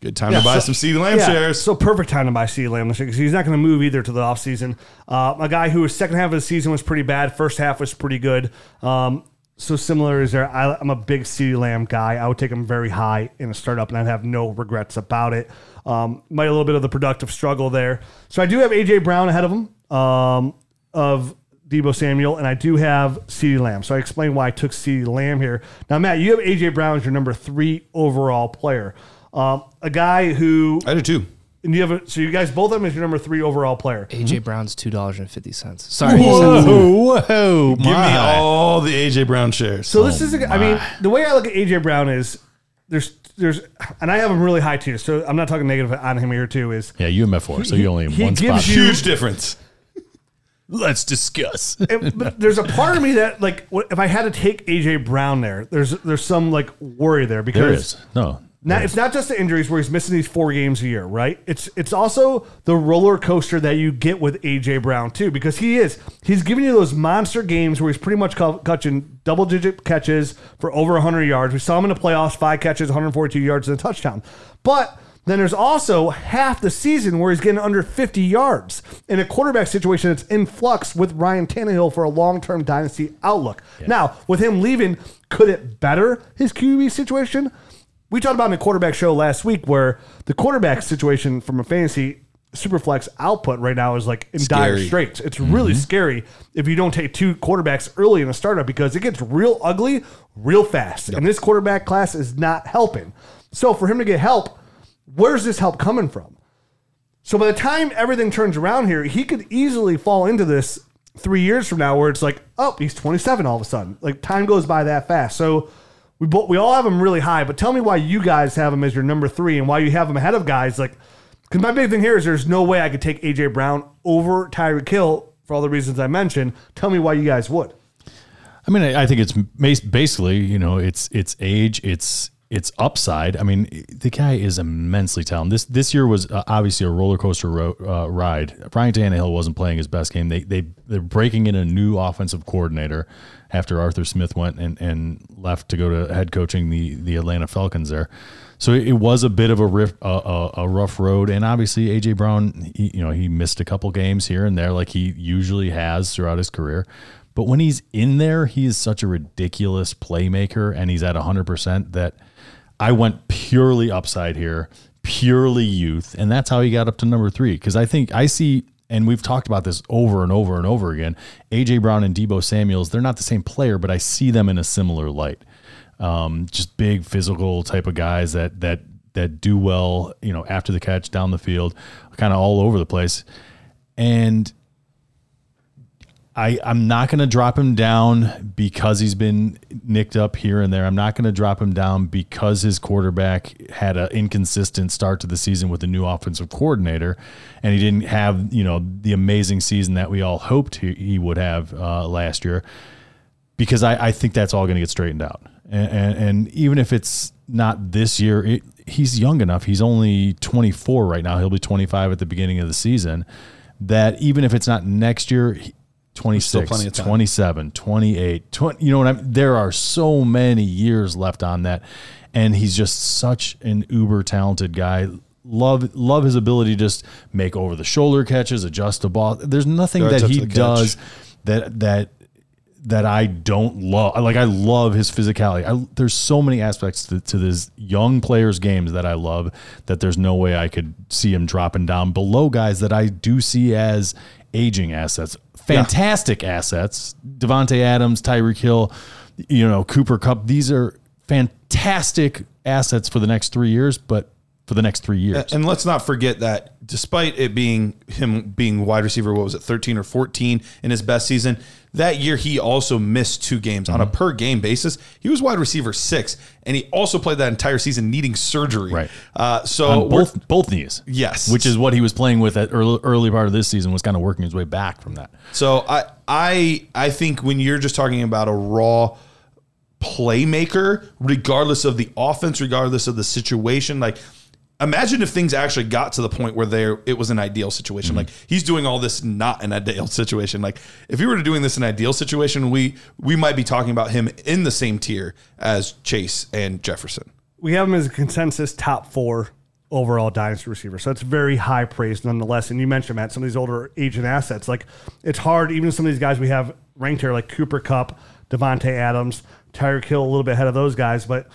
Good time Yeah, to buy so- some CeeDee Lamb Yeah, shares. So perfect time to buy CeeDee Lamb this year because he's not going to move either to the offseason. Uh, a guy who was second half of the season was pretty bad. First half was pretty good. Um, so similar is there. I, I'm a big CeeDee Lamb guy. I would take him very high in a startup, and I'd have no regrets about it. Um, might a little bit of the productive struggle there. So I do have AJ Brown ahead of him um, of Deebo Samuel, and I do have CeeDee Lamb. So I explain why I took CeeDee Lamb here. Now, Matt, you have AJ Brown as your number three overall player. Um, a guy who I do too. And you have a, so you guys both of them as your number three overall player. AJ mm-hmm. Brown's two dollars and fifty cents. Sorry, Whoa, whoa, Give me all the AJ Brown shares. So this is, a, I mean, oh the way I look at AJ Brown is there's there's, and I have him really high too. So I'm not talking negative on him here too. Is Yeah, you and Met four, so you only have he one gives spot. you- huge difference. Let's discuss. and- but there's a part of me that like what- if I had to take AJ Brown there, there's there's some like worry there because There is no. Now, it's not just the injuries where he's missing these four games a year, right? It's it's also the roller coaster that you get with AJ Brown too, because he is he's giving you those monster games where he's pretty much catching double digit catches for over 100 yards. We saw him in the playoffs, five catches, 142 yards, and a touchdown. But then there's also half the season where he's getting under 50 yards in a quarterback situation that's in flux with Ryan Tannehill for a long term dynasty outlook. Now, with him leaving, could it better his QB situation? We talked about in the quarterback show last week where the quarterback situation from a fantasy superflex output right now is like in dire straits. It's mm-hmm. really scary if you don't take two quarterbacks early in a startup because it gets real ugly real fast. And this quarterback class is not helping. So for him to get help, where's this help coming from? So by the time everything turns around here, he could easily fall into this three years from now where it's like, oh, he's 27 all of a sudden. Like time goes by that fast. So we both, we all have them really high, but tell me why you guys have them as your number three and why you have them ahead of guys like. Because my big thing here is there's no way I could take AJ Brown over Tyreek Hill for all the reasons I mentioned. Tell me why you guys would. I mean, I I think it's basically, you know, it's it's age, it's it's upside. I mean, the guy is immensely talented. This this year was uh, obviously a roller coaster ro- uh, ride. Ryan Tannehill wasn't playing his best game. They they they're breaking in a new offensive coordinator after Arthur Smith went and, and left to go to head coaching the the Atlanta Falcons there. So it was a bit of a riff, a, a, rough road, and obviously AJ Brown, he, you know, he missed a couple games here and there, like he usually has throughout his career. But when he's in there, he is such a ridiculous playmaker, and he's at 100% that I went purely upside here, purely youth, and that's how he got up to number three. Because I think I see, and we've talked about this over and over and over again. AJ Brown and Deebo Samuels, they're not the same player, but I see them in a similar light. Um, just big physical type of guys that that that do well, you know, after the catch down the field, kind of all over the place, and I, I'm not going to drop him down because he's been nicked up here and there. I'm not going to drop him down because his quarterback had an inconsistent start to the season with a new offensive coordinator, and he didn't have you know the amazing season that we all hoped he, he would have uh, last year. Because I, I think that's all going to get straightened out, and, and, and even if it's not this year, it, he's young enough. He's only 24 right now. He'll be 25 at the beginning of the season. That even if it's not next year, 26, plenty of time. 27, 28, 20, you know what I mean? There are so many years left on that. And he's just such an uber talented guy. Love love his ability to just make over the shoulder catches, adjust the ball. There's nothing that he catch. does that that that I don't love. Like I love his physicality. I, there's so many aspects to, to this young players' games that I love that there's no way I could see him dropping down below guys that I do see as aging assets. Fantastic assets. Davante Adams, Tyreek Hill, you know, Cooper Kupp. These are fantastic assets for the next three years, but for the next three years. And let's not forget that despite it being him being wide receiver, what was it, 13 or 14 in his best season, that year he also missed two games on a Mm-hmm. per game basis. He was wide receiver six, and he also played that entire season needing surgery. Right. Uh, so on both both knees. Yes. which is what he was playing with at early, early part of this season. Was kind of working his way back from that. So I I I think when you're just talking about a raw playmaker, regardless of the offense, regardless of the situation, like imagine if things actually got to the point where there it was an ideal situation. Mm-hmm. Like he's doing all this not an ideal situation. Like if he were to doing this in an ideal situation, we we might be talking about him in the same tier as Chase and Jefferson. we have him as a consensus top four overall dynasty receiver. So it's very high praise nonetheless. And you mentioned Matt, some of these older agent assets. Like it's hard, even some of these guys we have ranked here, like Cooper Kupp, Davante Adams, Tyreek Hill, a little bit ahead of those guys, but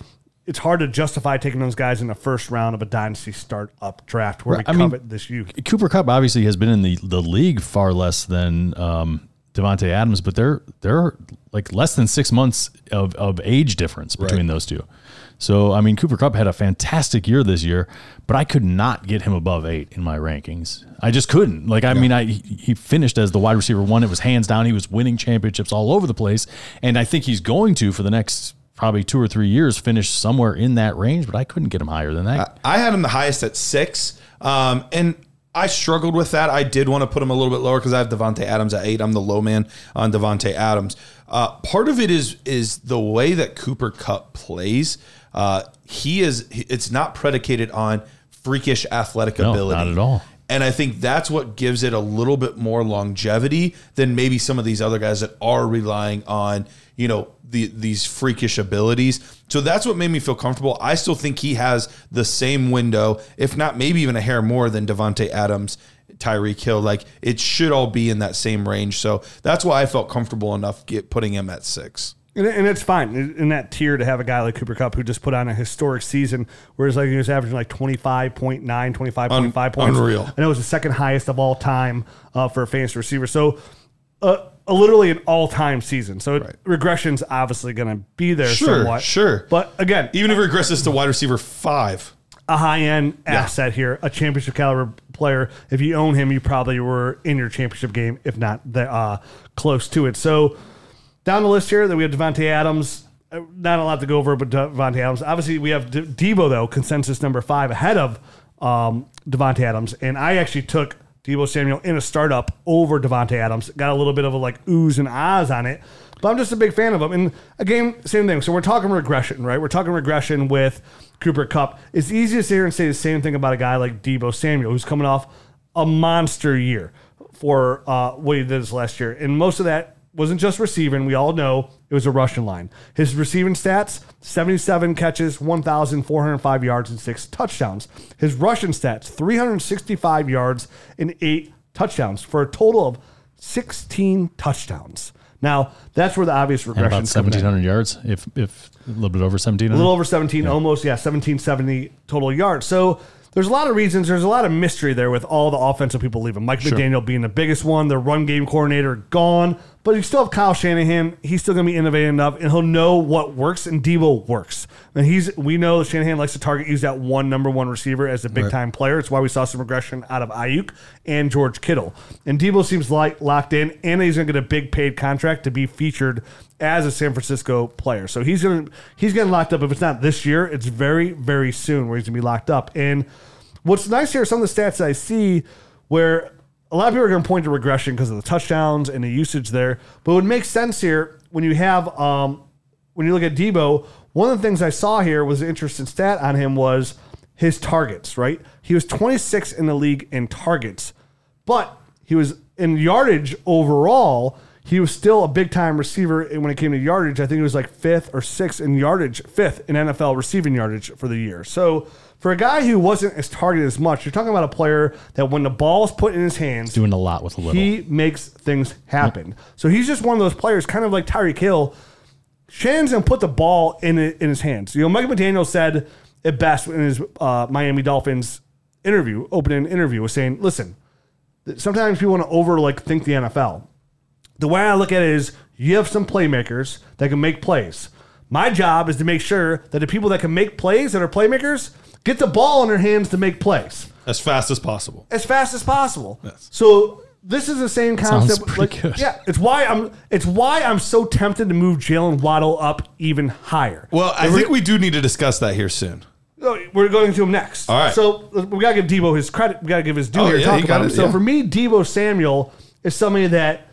it's hard to justify taking those guys in the first round of a dynasty start up draft where Right. we I mean, this youth. Cooper Kupp obviously has been in the, the league far less than um, Davante Adams, but they're they're like less than six months of, of age difference between those two. So I mean, Cooper Kupp had a fantastic year this year, but I could not get him above eight in my rankings. I just couldn't. Like I mean, I he he finished as the wide receiver one. It was hands down. He was winning championships all over the place, and I think he's going to for the next probably two or three years finish somewhere in that range. But I couldn't get him higher than that. I had him the highest at six, um, and I struggled with that. I did want to put him a little bit lower because I have Davante Adams at eight. I'm the low man on Davante Adams. Uh, part of it is is the way that Cooper Kupp plays. Uh, he is. It's not predicated on freakish athletic No, ability. not at all. And I think that's what gives it a little bit more longevity than maybe some of these other guys that are relying on, you know, the, these freakish abilities. So that's what made me feel comfortable. I still think he has the same window, if not maybe even a hair more than Davante Adams, Tyreek Hill. Like it should all be in that same range. So that's why I felt comfortable enough get, putting him at six. And, and it's fine in that tier to have a guy like Cooper Kupp who just put on a historic season, whereas like he was averaging like 25.9, 25.5 Un- points. unreal. And it was the second highest of all time uh, for a fantasy receiver. So, uh, literally an all time season. So, it, regression's obviously going to be there Sure, somewhat. sure. But again, Even if it regresses to wide receiver five. a high end asset here, a championship caliber player. If you own him, you probably were in your championship game, if not the, uh, close to it. So down the list here, that we have Davante Adams. Uh, Not a lot to go over, but Davante Adams. Obviously, we have De- Deebo though, consensus number five ahead of um, Davante Adams, and I actually took Deebo Samuel in a startup over Davante Adams. Got a little bit of a like oohs and ahs on it, but I'm just a big fan of him. And again, same thing. So we're talking regression, right? We're talking regression with Cooper Kupp. It's easy to sit here and say the same thing about a guy like Deebo Samuel, who's coming off a monster year for uh, what he did this last year. And most of that wasn't just receiving. We all know it was a rushing line. His receiving stats 77 catches, 1,405 yards, and six touchdowns. His rushing stats 365 yards and eight touchdowns for a total of 16 touchdowns. Now, that's where the obvious And regression about seventeen hundred yards, if if a little bit over seventeen a little over 17, almost, yeah, 1770 total yards. So there's a lot of reasons. There's a lot of mystery there with all the offensive people leaving. Mike McDaniel being the biggest one, their run game coordinator gone. But you still have Kyle Shanahan. He's still going to be innovative enough, and he'll know what works, and Deebo works. And he's we know that Shanahan likes to target use that one number one receiver as a big time player. It's why we saw some regression out of Aiyuk and George Kittle. And Deebo seems like locked in, and he's going to get a big paid contract to be featured as a San Francisco player. So he's going to he's getting locked up. If it's not this year, it's very very soon where he's going to be locked up. And what's nice here are some of the stats that I see where a lot of people are going to point to regression because of the touchdowns and the usage there. But it would make sense here when you have um, when you look at Deebo. One of the things I saw here was an interesting stat on him was his targets. Right, he was 26 in the league in targets, but he was in yardage overall. He was still a big time receiver when it came to yardage. I think he was like fifth or sixth in yardage, fifth in NFL receiving yardage for the year. So for a guy who wasn't as targeted as much, you're talking about a player that when the ball is put in his hands, Doing a lot with a little. he makes things happen. So he's just one of those players, kind of like Tyreek Hill. Shannon's gonna put the ball in in his hands. You know, Mike McDaniel said it best in his uh, Miami Dolphins interview, opening interview, was saying, "Listen, sometimes people want to over like think the NFL. The way I look at it is, you have some playmakers that can make plays. My job is to make sure that the people that can make plays that are playmakers get the ball in their hands to make plays." As fast as possible. as fast as possible. So this is the same Sounds concept. pretty Like, good. yeah, it's why I'm. It's why I'm so tempted to move Jalen Waddle up even higher. Well, I think we do need to discuss that here soon. Oh, We're going to him next. All right. So we gotta give Deebo his credit. We gotta give his due Oh, here. yeah, talk you got about him. it, So for me, Deebo Samuel is somebody that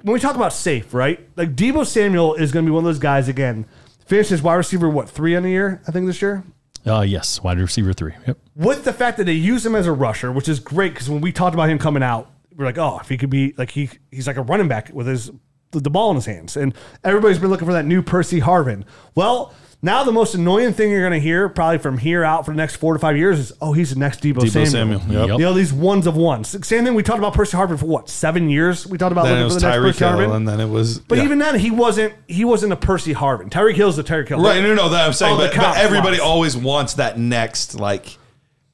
when we talk about safe, right? Like Deebo Samuel is going to be one of those guys again. Finished his wide receiver what three on the year? I think this year. Uh, yes, wide receiver three. Yep. with the fact that they use him as a rusher, which is great because when we talked about him coming out, we're like, oh, if he could be like he he's like a running back with his the ball in his hands, and everybody's been looking for that new Percy Harvin. Well, now the most annoying thing you're going to hear probably from here out for the next four to five years is, oh, he's the next Deebo, Samuel. Samuel, yep. Yep. You know these ones of ones. Same thing we talked about Percy Harvin for what seven years. We talked about Then it looking was for the next Percy Hill, Harvin. and then it was. But yeah. even then, he wasn't. He wasn't a Percy Harvin. Tyreek Hill's the Tyreek Hill. right, no, no, that I'm saying, Oh, but, but everybody slots. always wants that next. Like,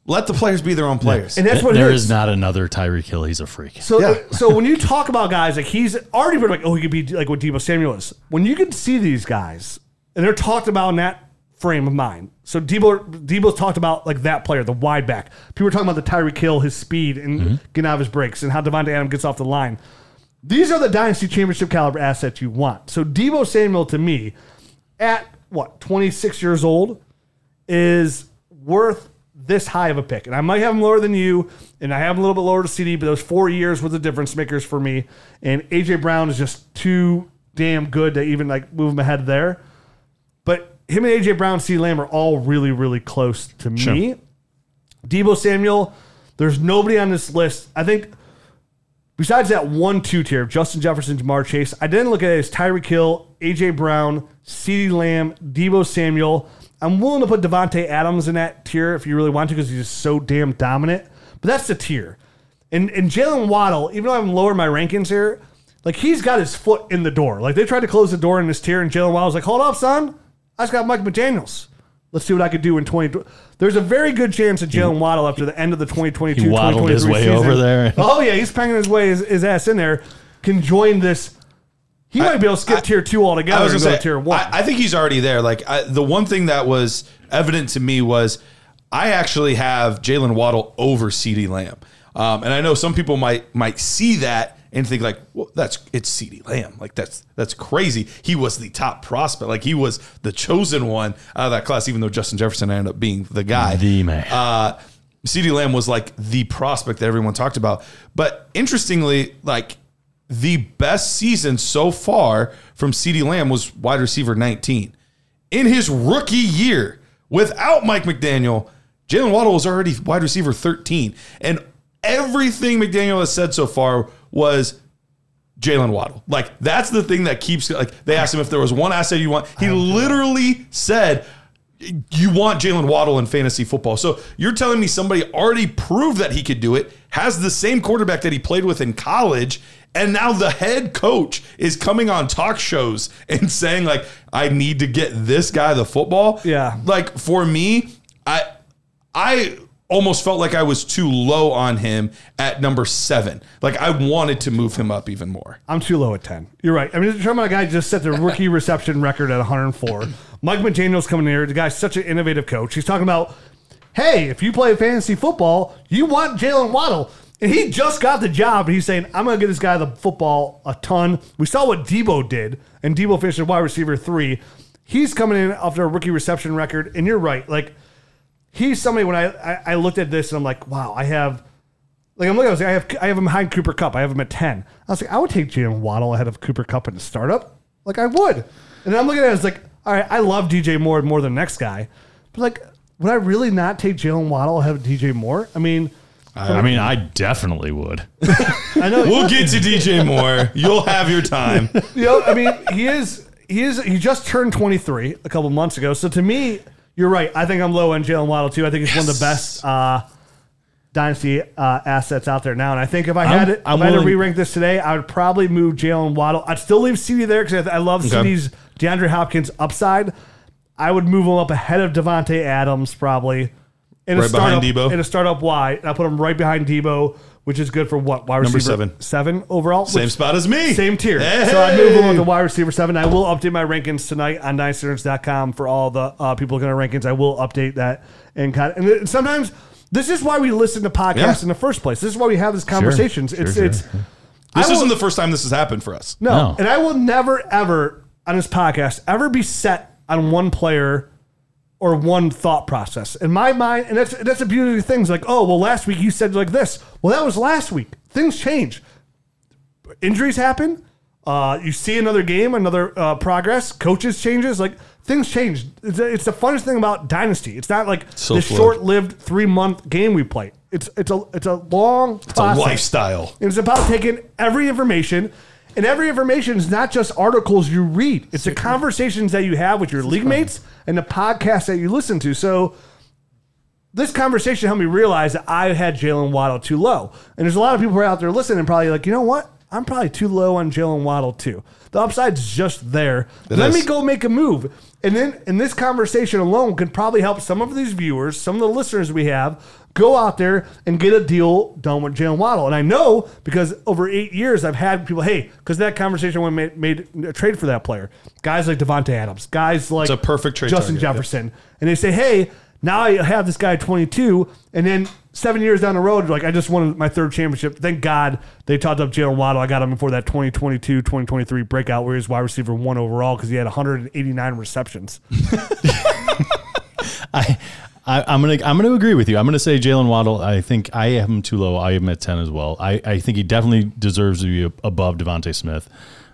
let the players be their own players. And that's what it there is. is not another Tyreek Hill. He's a freak. So, Yeah. so when you talk about guys like he's already been like, oh, he could be like what Deebo Samuel is. When you can see these guys and they're talked about in that frame of mind. So Deebo, Deebo's talked about like that player, the wide back. People are talking about the Tyreek Hill, his speed and getting out of his breaks, and how Davante Adams gets off the line. These are the dynasty championship caliber assets you want. So Deebo Samuel to me, at what 26 years old, is worth this high of a pick. And I might have him lower than you, and I have him a little bit lower to CeeDee, but those four years were the difference makers for me. And AJ Brown is just too damn good to even like move him ahead there. Him and AJ Brown, CeeDee Lamb are all really, really close to me. Deebo Samuel, there's nobody on this list. I think besides that one two tier of Justin Jefferson, Ja'Marr Chase, I didn't look at it as Tyreek Hill, AJ Brown, CeeDee Lamb, Debo Samuel. I'm willing to put Davante Adams in that tier if you really want to because he's just so damn dominant. But that's the tier. And and Jalen Waddle, even though I'm lower my rankings here, like he's got his foot in the door. Like they tried to close the door in this tier, and Jalen Waddle's like, "Hold up, son, I just got Mike McDaniel's. Let's see what I could do in 20." There's a very good chance that Jalen Waddle, after the end of the 2022, He waddled his 2023 way season- over there. Oh yeah, he's panging his way his, his ass in there. Can join this. He might be able to skip tier two altogether I was and gonna go say, tier one. I, I think he's already there. Like I, the one thing that was evident to me was I actually have Jalen Waddle over CeeDee Lamb, um, and I know some people might might see that and think like, well, that's it's CeeDee Lamb. Like that's that's crazy. He was the top prospect. Like he was the chosen one out of that class, even though Justin Jefferson ended up being the guy. The man. Uh, CeeDee Lamb was like the prospect that everyone talked about. But interestingly, like the best season so far from CeeDee Lamb was wide receiver 19. In his rookie year, without Mike McDaniel, Jalen Waddle was already wide receiver 13. And everything McDaniel has said so far was Jalen Waddle. Like that's the thing that keeps like they asked him if there was one asset you want. He literally said you want Jalen Waddle in fantasy football. So you're telling me somebody already proved that he could do it, has the same quarterback that he played with in college, and now the head coach is coming on talk shows and saying like I need to get this guy the football. Yeah. Like for me, I I almost felt like I was too low on him at number 7. Like I wanted to move him up even more. I'm too low at 10. You're right. I mean, you're talking about a guy who just set the rookie reception record at 104. Mike McDaniel's coming in here. The guy's such an innovative coach. He's talking about, hey, if you play fantasy football, you want Jalen Waddle. And he just got the job, and he's saying, I'm going to get this guy the football a ton. We saw what Debo did, and Debo finished at wide receiver three. He's coming in after a rookie reception record, and you're right. Like, he's somebody when I, I, I looked at this, and I'm like, wow, I have like I'm looking, I was like, I have I have him behind Cooper Kupp. I have him at ten. I was like, I would take Jalen Waddle ahead of Cooper Kupp in the startup. Like I would. And then I'm looking at it, it's like, all right, I love DJ Moore more than the next guy, but like, would I really not take Jalen Waddle ahead of DJ Moore? I mean, I mean, I definitely would. I know. We'll get to DJ Moore. You'll have your time. you know, I mean, he is he is he just turned 23 a couple months ago. So to me, you're right. I think I'm low on Jalen Waddle too. I think he's one of the best uh, dynasty uh, assets out there now. And I think if I had I'm- it, I'm if I had to willing- re-rank this today, I would probably move Jalen Waddle. I'd still leave CeeDee there because I, I love CeeDee's DeAndre Hopkins upside. I would move him up ahead of Davante Adams probably. In a Right behind startup, Deebo? In a startup Y, and I put him right behind Deebo, which is good for what wide Number receiver seven. seven overall. Same which- spot as me. same tier. Hey! So I move on to wide receiver seven. I will update my rankings tonight on dynastynerds.com for all the uh, people looking at rankings. I will update that and kind of, and it- sometimes this is why we listen to podcasts Yeah. in the first place. This is why we have these conversations. Sure, it's sure. it's This I isn't will- the first time this has happened for us. no, No. and I will never ever on this podcast ever be set on one player or one thought process. In my mind, and that's that's the beauty of things. Like, oh well, last week you said like this. Well, that was last week. Things change. Injuries happen. Uh, you see another game, another uh, progress. Coaches changes. Like things change. It's, it's the funnest thing about dynasty. It's not like So this short-lived three-month game we play. It's it's a it's a long It's a process. lifestyle. It's about taking every information, and every information is not just articles you read. It's the conversations that you have with your league mates and the podcast that you listen to. So this conversation helped me realize that I had Jalen Waddle too low. And there's a lot of people out there listening, probably like, you know what? I'm probably too low on Jalen Waddle too. The upside's just there. Let is. me go make a move. And then in this conversation alone could probably help some of these viewers, some of the listeners we have, go out there and get a deal done with Jalen Waddle. And I know because over eight years I've had people, hey, because that conversation when made, made a trade for that player. Guys like Davante Adams, guys like It's a perfect trade Justin target, yeah. Jefferson. And they say, hey, now I have this guy at 22, and then seven years down the road, like I just won my third championship. Thank God they talked up Jalen Waddle. I got him before that 2022 2023 breakout where he was wide receiver one overall because he had 189 receptions. I, I, I'm gonna I'm gonna agree with you. I'm gonna say Jalen Waddle. I think I have him too low. I have him at ten as well. I, I think he definitely deserves to be above DeVonta Smith.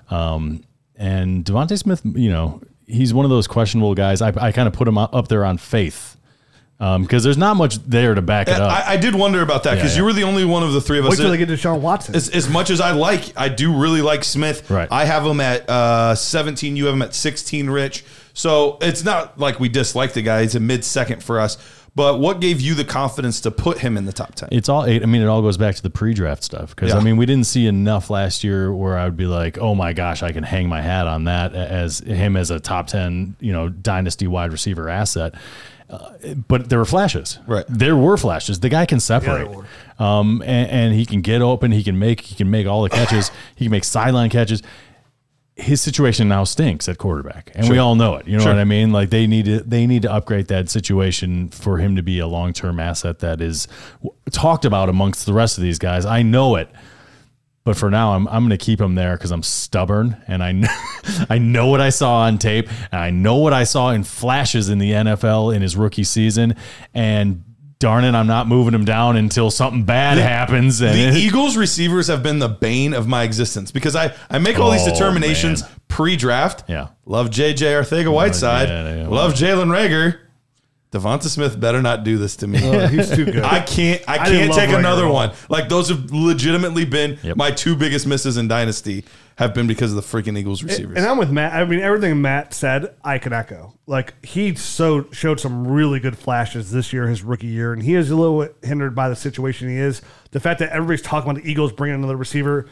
Um, and DeVonta Smith, you know, he's one of those questionable guys. I, I kind of put him up up there on faith because there's not much there to back it up. I, I did wonder about that because Yeah, you were the only one of the three of us. Wait till that- they get to Sean Watson. as, as much as I like, I do really like Smith. Right. I have him at uh, 17. You have him at 16, Rich. So it's not like we dislike the guy. He's a mid second for us. But what gave you the confidence to put him in the top 10? It's all eight. I mean, it all goes back to the pre-draft stuff because Yeah. I mean, we didn't see enough last year where I would be like, "Oh my gosh, I can hang my hat on that as him as a top ten, you know, dynasty wide receiver asset." Uh, but there were flashes. Right. There were flashes. The guy can separate. um, and, and he can get open. He can make. He can make all the catches. he can make sideline catches. His situation now stinks at quarterback, and we all know it. You know Sure. what I mean? Like they need to they need to upgrade that situation for him to be a long term asset that is talked about amongst the rest of these guys. I know it, but for now, I'm I'm going to keep him there because I'm stubborn and I know, I know what I saw on tape and I know what I saw in flashes in the NFL in his rookie season, and darn it, I'm not moving him down until something bad happens. And the it- Eagles receivers have been the bane of my existence because I, I make all these Oh, determinations man. pre draft. Yeah. Love JJ Arcega-Whiteside. yeah, yeah. Love Jalen Reagor. DeVonta Smith better not do this to me. Oh, he's too good. I can't. I, I didn't can't love take Reagor another at all. one. Like those have legitimately been Yep. my two biggest misses in Dynasty. Have been because of the freaking Eagles receivers. And I'm with Matt. I mean, everything Matt said, I can echo. Like he so showed some really good flashes this year, his rookie year, and he is a little bit hindered by the situation he is. The fact that everybody's talking about the Eagles bringing another receiver,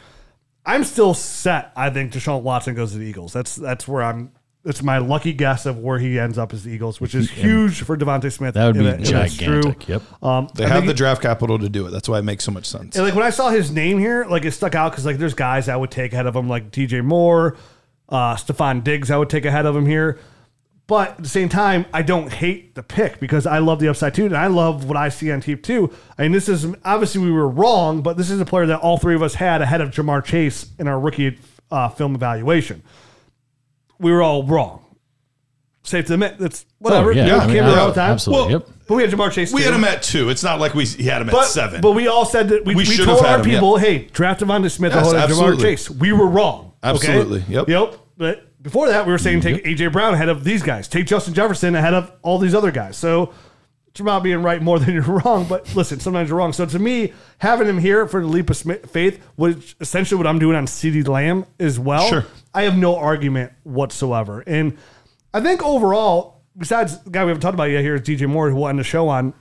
I'm still set. I think Deshaun Watson goes to the Eagles. That's that's where I'm. It's my lucky guess of where he ends up as the Eagles, which is huge for DeVonta Smith. That would be if it- true. gigantic. Yep. Um, they I have the he- draft capital to do it. That's why it makes so much sense. and like when I saw his name here, like it stuck out because like there's guys I would take ahead of him, like DJ Moore, uh, Stefon Diggs, I would take ahead of him here. But at the same time, I don't hate the pick because I love the upside too, and I love what I see on tape too. I mean, this is obviously we were wrong, but this is a player that all three of us had ahead of Ja'Marr Chase in our rookie uh, film evaluation. We were all wrong. Safe to admit, that's oh, whatever. Oh, yeah. You I mean, came around all the yeah, time. absolutely. Well, Yep. But we had Ja'Marr Chase. we too. had him at two. It's not like we he had him at But, seven. but we all said that we, We we, should told have had our him, yeah. people, hey, draft DeVonta Smith Yes, ahead of Ja'Marr absolutely. Chase. We were wrong. okay? Absolutely. Yep. Yep. But before that, we were saying mm-hmm. take AJ Brown ahead of these guys. Take Justin Jefferson ahead of all these other guys. So it's about being right more than you're wrong. But listen, sometimes you're wrong. So to me, having him here for the leap of faith, which essentially what I'm doing on CeeDee Lamb as well, Sure. I have no argument whatsoever. And I think overall, besides the guy we haven't talked about yet here is DJ Moore, who end the show on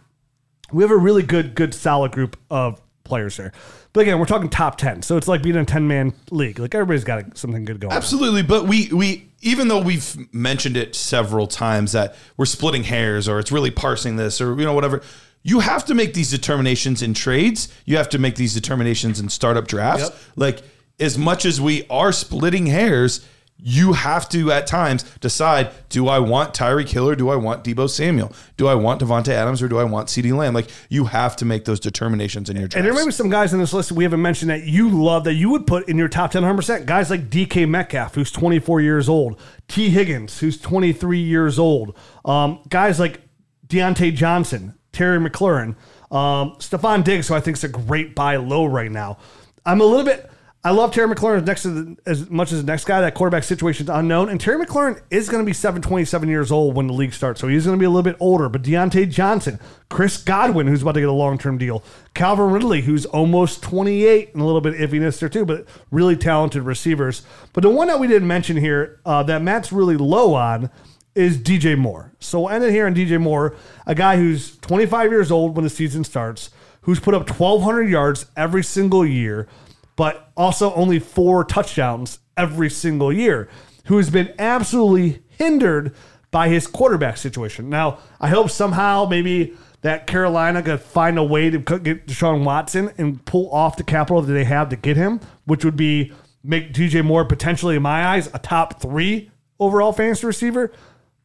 we have a really good, good, solid group of players there. But again, we're talking top ten, so it's like being in a ten man league. Like everybody's got something good going. on. Absolutely, but we we even though we've mentioned it several times that we're splitting hairs or it's really parsing this or you know whatever. You have to make these determinations in trades. You have to make these determinations in startup drafts. Yep. Like as much as we are splitting hairs, you have to at times decide: Do I want Tyreek Hill or do I want Deebo Samuel? Do I want Davante Adams or do I want CeeDee Lamb? Like you have to make those determinations in your drafts. And there may be some guys in this list that we haven't mentioned that you love that you would put in your top 10 100%. Guys like DK Metcalf, who's 24 years old, Tee Higgins, who's 23 years old, um, guys like Diontae Johnson, Terry McLaurin, um, Stefon Diggs, who I think is a great buy low right now. I'm a little bit. I love Terry McLaurin next to the, as much as the next guy. That quarterback situation is unknown, and Terry McLaurin is going to be seven twenty seven years old when the league starts, so he's going to be a little bit older. But Diontae Johnson, Chris Godwin, who's about to get a long term deal, Calvin Ridley, who's almost 28, and a little bit iffiness there too, but really talented receivers. But the one that we didn't mention here uh, that Matt's really low on is DJ Moore. So we'll end it here on DJ Moore, a guy who's 25 years old when the season starts, who's put up 1,200 yards every single year, but also only four touchdowns every single year, who has been absolutely hindered by his quarterback situation. Now, I hope somehow maybe that Carolina could find a way to get Deshaun Watson and pull off the capital that they have to get him, which would be make DJ Moore potentially, in my eyes, a top three overall fantasy receiver.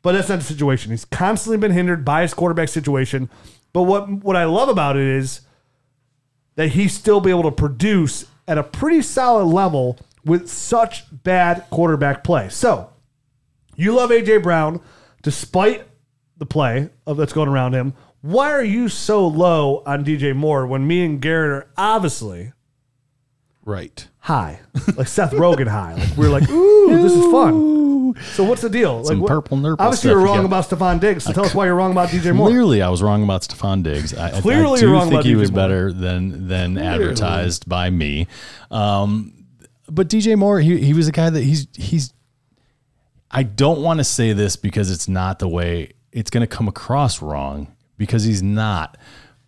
But that's not the situation. He's constantly been hindered by his quarterback situation. But what what I love about it is that he still be able to produce at a pretty solid level with such bad quarterback play. So you love AJ Brown despite the play of that's going around him. Why are you so low on DJ Moore when me and Garrett are obviously right. high, like Seth Rogen high? Like we're like, ooh, this is fun. So what's the deal? Some what- purple nurple Obviously, stuff you're wrong got. about Stefon Diggs. So tell us why you're wrong about DJ Moore. Clearly, I was wrong about Stefon Diggs. I, I- Clearly I do you're wrong think he DJ was Moore. better than than advertised by me. Um, but DJ Moore, he he was a guy that he's he's. I don't want to say this because it's not the way it's going to come across wrong because he's not.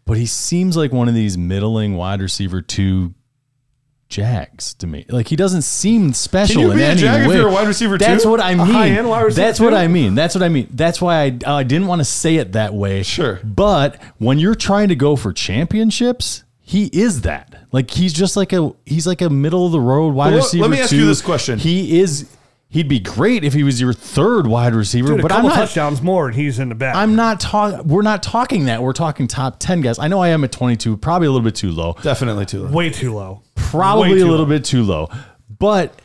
But he seems like one of these middling wide receiver two Jags to me. Like he doesn't seem special you in be a any Jag if way. you're a wide receiver That's too? what I mean. high-end wide receiver That's what too? I mean. That's what I mean. That's why I I didn't want to say it that way. Sure. But when you're trying to go for championships, he is that. Like he's just like a he's like a middle of the road wide Well, let- receiver. let me ask you this question. He is. He'd be great if he was your third wide receiver, Dude, a but I'm not. touchdowns more, and he's in the back. I'm not talking. We're not talking that. We're talking top ten guys. I know I am at 22, probably a little bit too low. Definitely too. low. way too low. Probably Way a little low. bit too low. But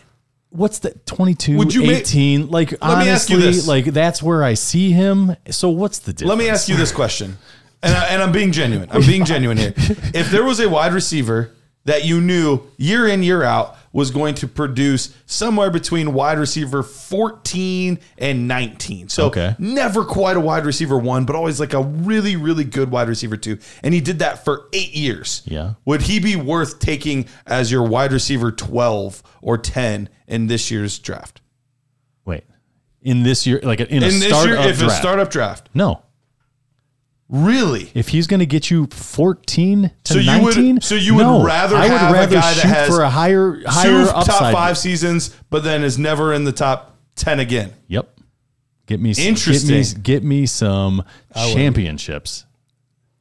what's the 22, Would you make- 18? like me honestly, ask you this. like that's where I see him. So what's the difference? Let me ask you this question, and, I, and I'm being genuine. I'm being genuine here. If there was a wide receiver that you knew year in year out was going to produce somewhere between wide receiver 14 and 19, so Okay. never quite a wide receiver one, but always like a really really good wide receiver two, and he did that for eight years. Yeah. would he be worth taking as your wide receiver 12 or 10 in this year's draft? Wait. In this year, like in a In this startup year, if a startup draft, no. Really. If he's going to get you 14 to So you 19, would- so you would no. rather I would have a rather guy that shoot has for a higher higher two upside. top five seasons, but then is never in the top ten again. Yep. Get me some, Interesting. Get me, get me some championships.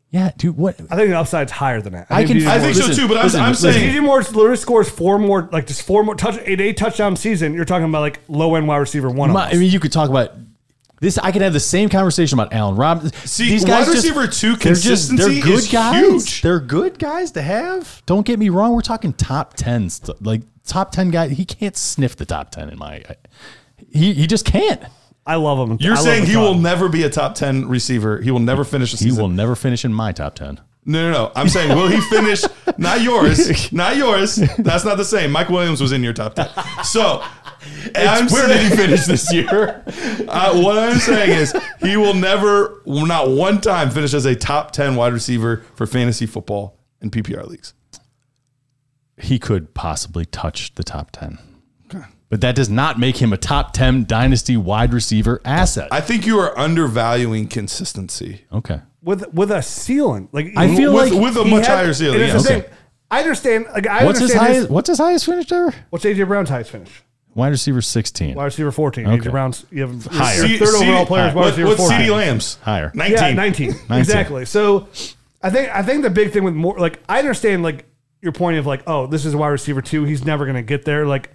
Yeah, dude. What? I think the upside's higher than that. I can- DJ I think Moore's- so too, but I'm, listen, I'm listen. saying DJ Moore literally scores four more, like just four more touch, eight, eight touchdown season. You're talking about like low end wide receiver one. My, I mean, you could talk about this. I could have the same conversation about Allen Robinson. See, wide receiver two they're just they're good is guys. huge. They're good guys to have. Don't get me wrong. We're talking top ten, st- like top ten guy. He can't sniff the top ten in my. He he just can't. I love him. you're I love saying the he talk. will never be a top ten receiver. He will never finish a He will never finish in my top ten. No, no, no. I'm saying, will he finish? Not yours. Not yours. That's not the same. Mike Williams was in your top 10. So, Where saying, did he finish this year? Uh, what I'm saying is, he will never, not one time, finish as a top 10 wide receiver for fantasy football and PPR leagues. he could possibly touch the top 10. But that does not make him a top 10 dynasty wide receiver asset. I think you are undervaluing consistency. okay. With with a ceiling. Like I feel with, like with a much had- higher ceiling. and it's the yes. thing. I understand. Like I What's his understand highest what's his highest finish ever? What's AJ Brown's highest finish? Wide receiver 16. Wide receiver 14. Okay. AJ Brown's you have Higher. your C- third C- overall player is wide what, receiver what's 14. CD Lamb's? Higher. 19. Yeah, 19. Exactly. So I think I think the big thing with more like I understand like your point of like, oh, this is a wide receiver two. He's never gonna get there. Like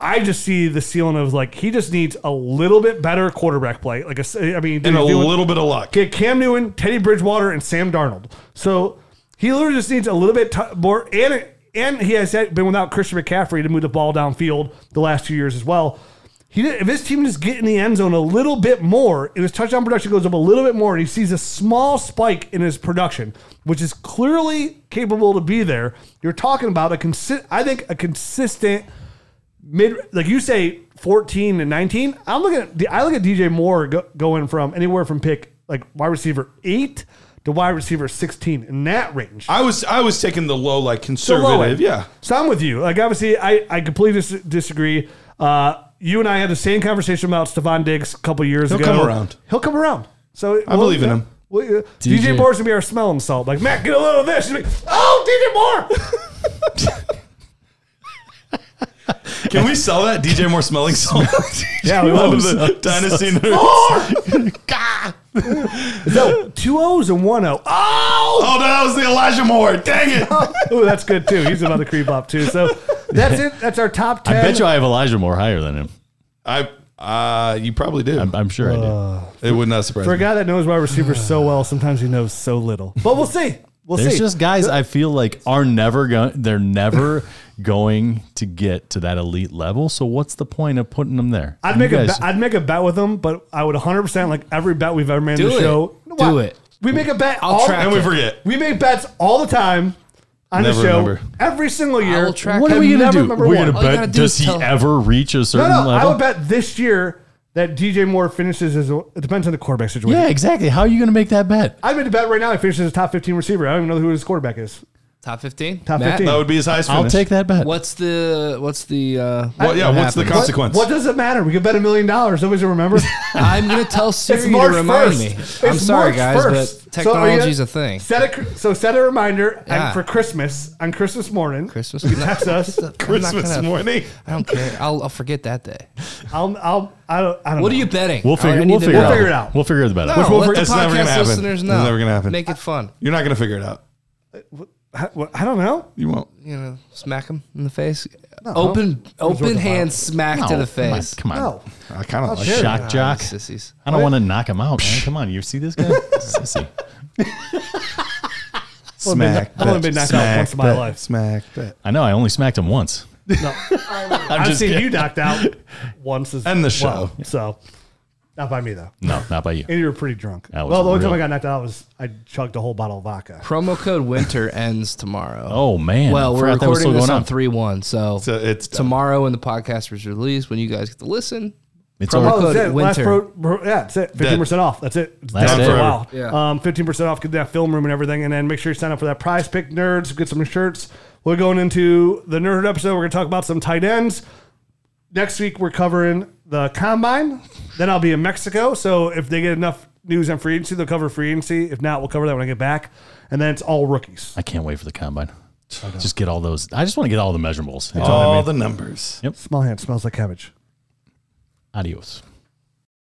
I just see the ceiling of like he just needs a little bit better quarterback play. Like a I mean, And a doing- little bit of luck. get Cam Newton, Teddy Bridgewater, and Sam Darnold. So he literally just needs a little bit t- more, and and he has been without Christian McCaffrey to move the ball downfield the last two years as well. He did, if his team just get in the end zone a little bit more, if his touchdown production goes up a little bit more, and he sees a small spike in his production, which is clearly capable to be there, you're talking about a consi- I think a consistent mid like you say 14 and 19 i'm looking at i look at dj moore go, going from anywhere from pick like wide receiver 8 to wide receiver 16 in that range I was I was taking the low, like conservative. low. Yeah. so i'm with you like obviously i i completely dis- disagree uh you and i had the same conversation about Stefon Diggs a couple years ago. He'll come around. he'll come around so I believe in him. well, uh, DJ, DJ Moore's gonna be our smelling salt. Like Matt, get a little of this. He's like, oh, DJ Moore. Can we sell that DJ Moore smelling salt? Yeah, we love the dynasty nerds. No, two O's and one O. Oh, Oh, no, that was the Elijah Moore. Dang it. oh, that's good too. He's about to creep up too. So that's it. That's our top 10. I bet you I have Elijah Moore higher than him. I uh you probably do. I'm, I'm sure I Uh, do. it would not surprise For a guy that knows wide receivers so well, sometimes he knows so little. But we'll see. We'll There's see. just guys I feel like are never going. They're never going to get to that elite level. So what's the point of putting them there? I'd You make a guys- bet, I'd make a bet with them, but I would 100 percent like every bet we've ever made Do on the it. show. Do it. We make a bet. I'll all, track And we it. forget. We make bets all the time on Never the show remember. every single year. will track What are Have we gonna never do? remember We're gonna bet. do Does he ever reach a No, certain no. I level? would bet this year that DJ Moore finishes as a, it depends on the quarterback situation. Yeah, exactly. How are you going to make that bet? I made to bet right now. He finishes as top 15 receiver. I don't even know who his quarterback is. Top fifteen. Top Matt? 15. That would be his highest I'll finish. take that bet. What's the what's the uh, Well, yeah, what what's the consequence? What does it matter? We could bet a million dollars. Nobody's gonna remember. I'm gonna tell Siri It's to remind 1st. me. It's I'm sorry, March guys, 1st. but So are technology's you- a thing. Set a so set a reminder and Yeah. for Christmas on Christmas morning. Christmas. You text us. I'm Christmas gonna- morning. I don't care. I'll, I'll forget that day. I'll I'll I don't, I don't What know. are you betting? We'll figure, need we'll figure, know. it figure out. it out. We'll figure the bet No, out. we'll let the It's never gonna podcast happen. listeners It's know. never gonna happen. Make it fun. You're not going to figure it out. I, what- I don't know. You won't. You know, smack him in the face. Open worth open the hand smack No, to the come on, face. Come on. No. I kind of like dare. Shock Ah, jock. Sissies. I don't want to knock him out, man. Come on. You see this guy? Sissy. Smack. I've only been knocked out smack, once in my life. Smack. Bet. I know. I only smacked him once. No. I've just seen kidding. you knocked out once as End the well. show. So not by me though. No, not by you. And you were pretty drunk. That was Well, the only real. time I got knocked out was I chugged a whole bottle of vodka. Promo code winter ends tomorrow. Oh man. well, I we're forgot that was recording still this going on three one, so, So it's done. tomorrow when the podcast was released, when you guys get to listen, It's Promo over. Oh, that's code it. Last winter. pro, pro- yeah, that's it. Fifteen percent off. That's it. It's That's down it. for a while. Yeah. Um, fifteen percent off. Get that film room and everything, and then make sure you sign up for that Prize Pick Nerds. Get some shirts. We're going into the nerd episode. We're going to talk about some tight ends. Next week we're covering the combine. Then I'll be in Mexico. So if they get enough news on free agency, they'll cover free agency. If not, we'll cover that when I get back. And then it's all rookies. I can't wait for the combine. Just get all those. I just want to get all the measurables. You know what all I mean? the numbers. Yep. Small hand smells like cabbage. Adios.